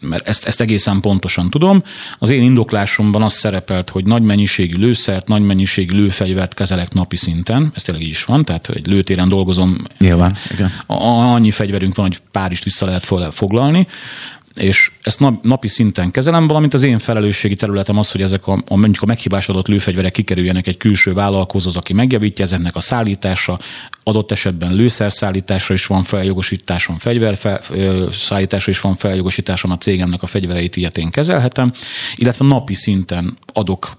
mert ezt, ezt egészen pontosan tudom. Az én indoklásomban az szerepelt, hogy nagy mennyiségű lőszert, nagy mennyiségű lőfegyvert kezelek napi szinten. Ez tényleg így is van, tehát egy lőtéren dolgozom. Nyilván, igen. Annyi fegyverünk van, hogy pár is vissza lehet foglalni és ezt napi szinten kezelem, valamint az én felelősségi területem az, hogy ezek a, a mondjuk a meghibásodott lőfegyverek kikerüljenek egy külső vállalkozóhoz, aki megjavítja ezeknek a szállítása, adott esetben lőszerszállításra is van feljogosításom, fegyverszállításra is van feljogosításom a cégemnek a fegyvereit ilyet én kezelhetem, illetve napi szinten adok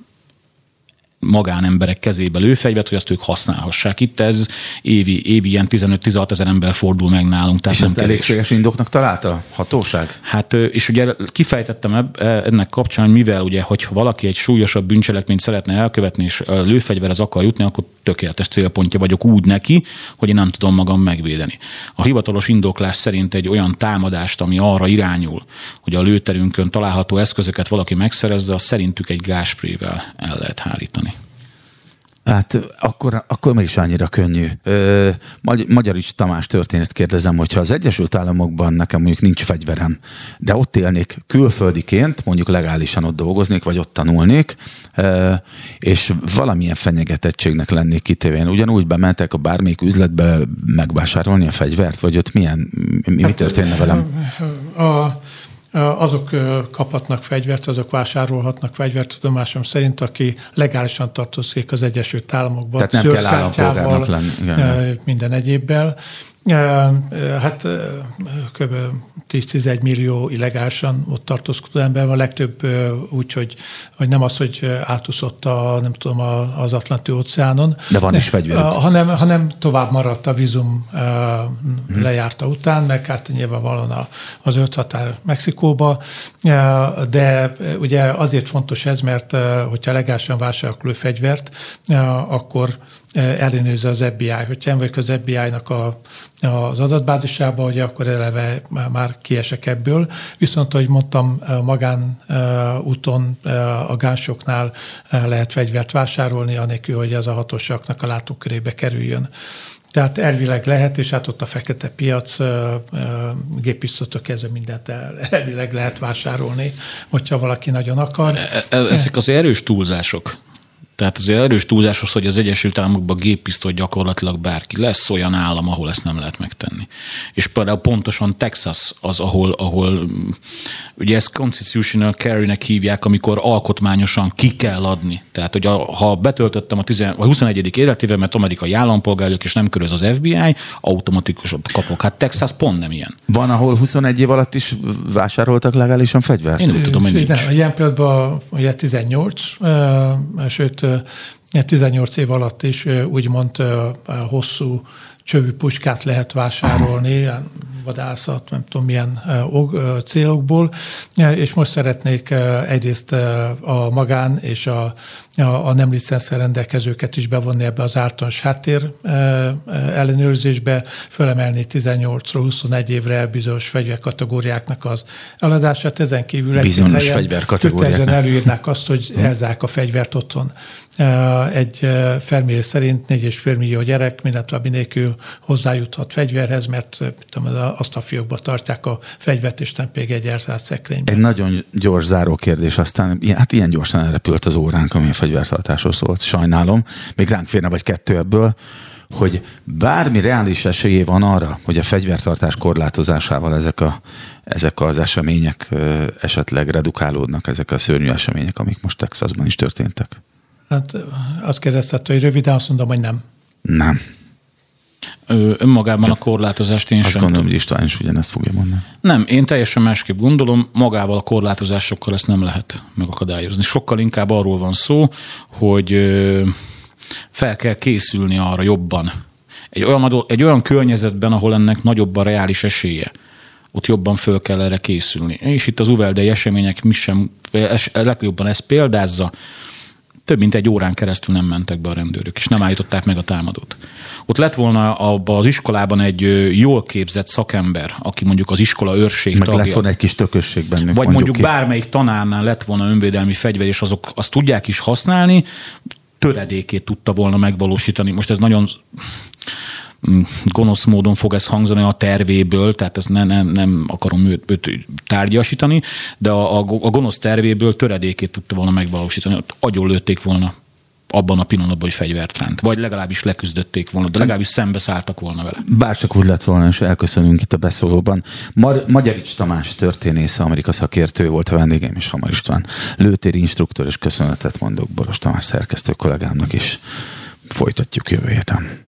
magánemberek kezébe lőfegyvert, hogy azt ők használhassák. Itt ez évi, évi ilyen 15-16 ezer ember fordul meg nálunk. Tehát és ezt elégséges indoknak találta hatóság? Hát, és ugye kifejtettem e, ennek kapcsán, mivel ugye, hogyha valaki egy súlyosabb bűncselekményt szeretne elkövetni, és lőfegyverhez akar jutni, akkor tökéletes célpontja vagyok úgy neki, hogy én nem tudom magam megvédeni. A hivatalos indoklás szerint egy olyan támadást, ami arra irányul, hogy a lőterünkön található eszközöket valaki megszerezze, az szerintük egy gásprével el lehet hárítani. Hát akkor, akkor mégis annyira könnyű. Ö, Magyarics Tamás történést kérdezem, hogyha az Egyesült Államokban nekem mondjuk nincs fegyverem, de ott élnék külföldiként, mondjuk legálisan ott dolgoznék, vagy ott tanulnék, ö, és valamilyen fenyegetettségnek lennék kitéve. Én ugyanúgy bementek a bármelyik üzletbe megvásárolni a fegyvert, vagy ott milyen, mi, mi hát, történne velem? A, azok kaphatnak fegyvert, azok vásárolhatnak fegyvert, tudomásom szerint, aki legálisan tartozik az Egyesült Államokban, Tehát nem kell állampolgárnak lenni. Igen. minden egyébbel. Hát kb. 10-11 millió illegálisan ott tartózkodó ember van, a legtöbb úgy, hogy, hogy nem az, hogy átúszott a, nem tudom, az Atlanti óceánon. De van is fegyver. Hanem, hanem tovább maradt a vízum hmm. lejárta után, meg hát nyilvánvalóan az öt határ Mexikóba, de ugye azért fontos ez, mert hogyha legálisan vásárolok fegyvert, akkor ellenőrzze az FBI. Hogyha nem vagyok az FBI-nak a, az adatbázisába, hogy akkor eleve már kiesek ebből. Viszont, ahogy mondtam, magán úton a gánsoknál lehet fegyvert vásárolni, anélkül, hogy ez a hatóságnak a látókörébe kerüljön. Tehát elvileg lehet, és hát ott a fekete piac, gépisztotok kezdve mindent elvileg lehet vásárolni, hogyha valaki nagyon akar. E, e, ezek az erős túlzások. Tehát azért erős túlzás az, hogy az Egyesült Államokban géppisztoly gyakorlatilag bárki. Lesz olyan állam, ahol ezt nem lehet megtenni. És például pontosan Texas az, ahol, ahol ugye ezt constitutional carry-nek hívják, amikor alkotmányosan ki kell adni. Tehát, hogy a, ha betöltöttem a, 10, a 21. életévemet amerikai állampolgárok, és nem köröz az FBI, automatikusan kapok. Hát Texas pont nem ilyen. Van, ahol 21 év alatt is vásároltak legálisan fegyvert? Én úgy tudom, hogy nincs. Ilyen pillanatban ugye 18, sőt 18 év alatt is úgymond hosszú csövű puskát lehet vásárolni, vadászat, nem tudom milyen célokból, és most szeretnék egyrészt a magán és a, a nem licenszer rendelkezőket is bevonni ebbe az általános háttér ellenőrzésbe, fölemelni 18 21 évre bizonyos fegyverkategóriáknak az eladását, ezen kívül bizonyos fegyverkategóriák. előírnák azt, hogy hm. elzák a fegyvert otthon. Egy felmérés szerint 4,5 millió gyerek mindent nélkül hozzájuthat fegyverhez, mert tudom, azt a fiókba tartják a fegyvert, és nem pedig egy elzárt szekrényben. Egy nagyon gyors záró kérdés, aztán hát ilyen gyorsan elrepült az óránk, ami a fegyvertartásról szólt. Sajnálom, még ránk férne vagy kettő ebből hogy bármi reális esélyé van arra, hogy a fegyvertartás korlátozásával ezek, a, ezek az események esetleg redukálódnak, ezek a szörnyű események, amik most Texasban is történtek? Hát azt kérdezted, hogy röviden azt mondom, hogy nem. Nem. Önmagában a korlátozást én Azt sem gondolom, hogy István is ugyanezt fogja mondani. Nem, én teljesen másképp gondolom, magával a korlátozásokkal ezt nem lehet megakadályozni. Sokkal inkább arról van szó, hogy fel kell készülni arra jobban. Egy olyan, egy olyan környezetben, ahol ennek nagyobb a reális esélye ott jobban föl kell erre készülni. És itt az uveldei események mi sem, legjobban ezt példázza, több mint egy órán keresztül nem mentek be a rendőrök, és nem állították meg a támadót. Ott lett volna abban az iskolában egy jól képzett szakember, aki mondjuk az iskola őrség meg tagja. lett volna egy kis tökösség bennük. Vagy mondjuk, mondjuk bármelyik tanárnál lett volna önvédelmi fegyver, és azok azt tudják is használni, töredékét tudta volna megvalósítani. Most ez nagyon gonosz módon fog ez hangzani a tervéből, tehát ezt ne, nem, nem akarom őt, őt tárgyasítani, de a, a, a gonosz tervéből töredékét tudta volna megvalósítani. Ott agyon lőtték volna abban a pillanatban, hogy fegyvert ránt. Vagy legalábbis leküzdötték volna, de legalábbis szembeszálltak volna vele. Bárcsak úgy lett volna, és elköszönünk itt a beszólóban. Mar- Magyarics Tamás történész, Amerika szakértő volt a vendégem, és Hamar István lőtéri instruktor, és köszönetet mondok Boros Tamás szerkesztő kollégámnak is. Folytatjuk jövő héten.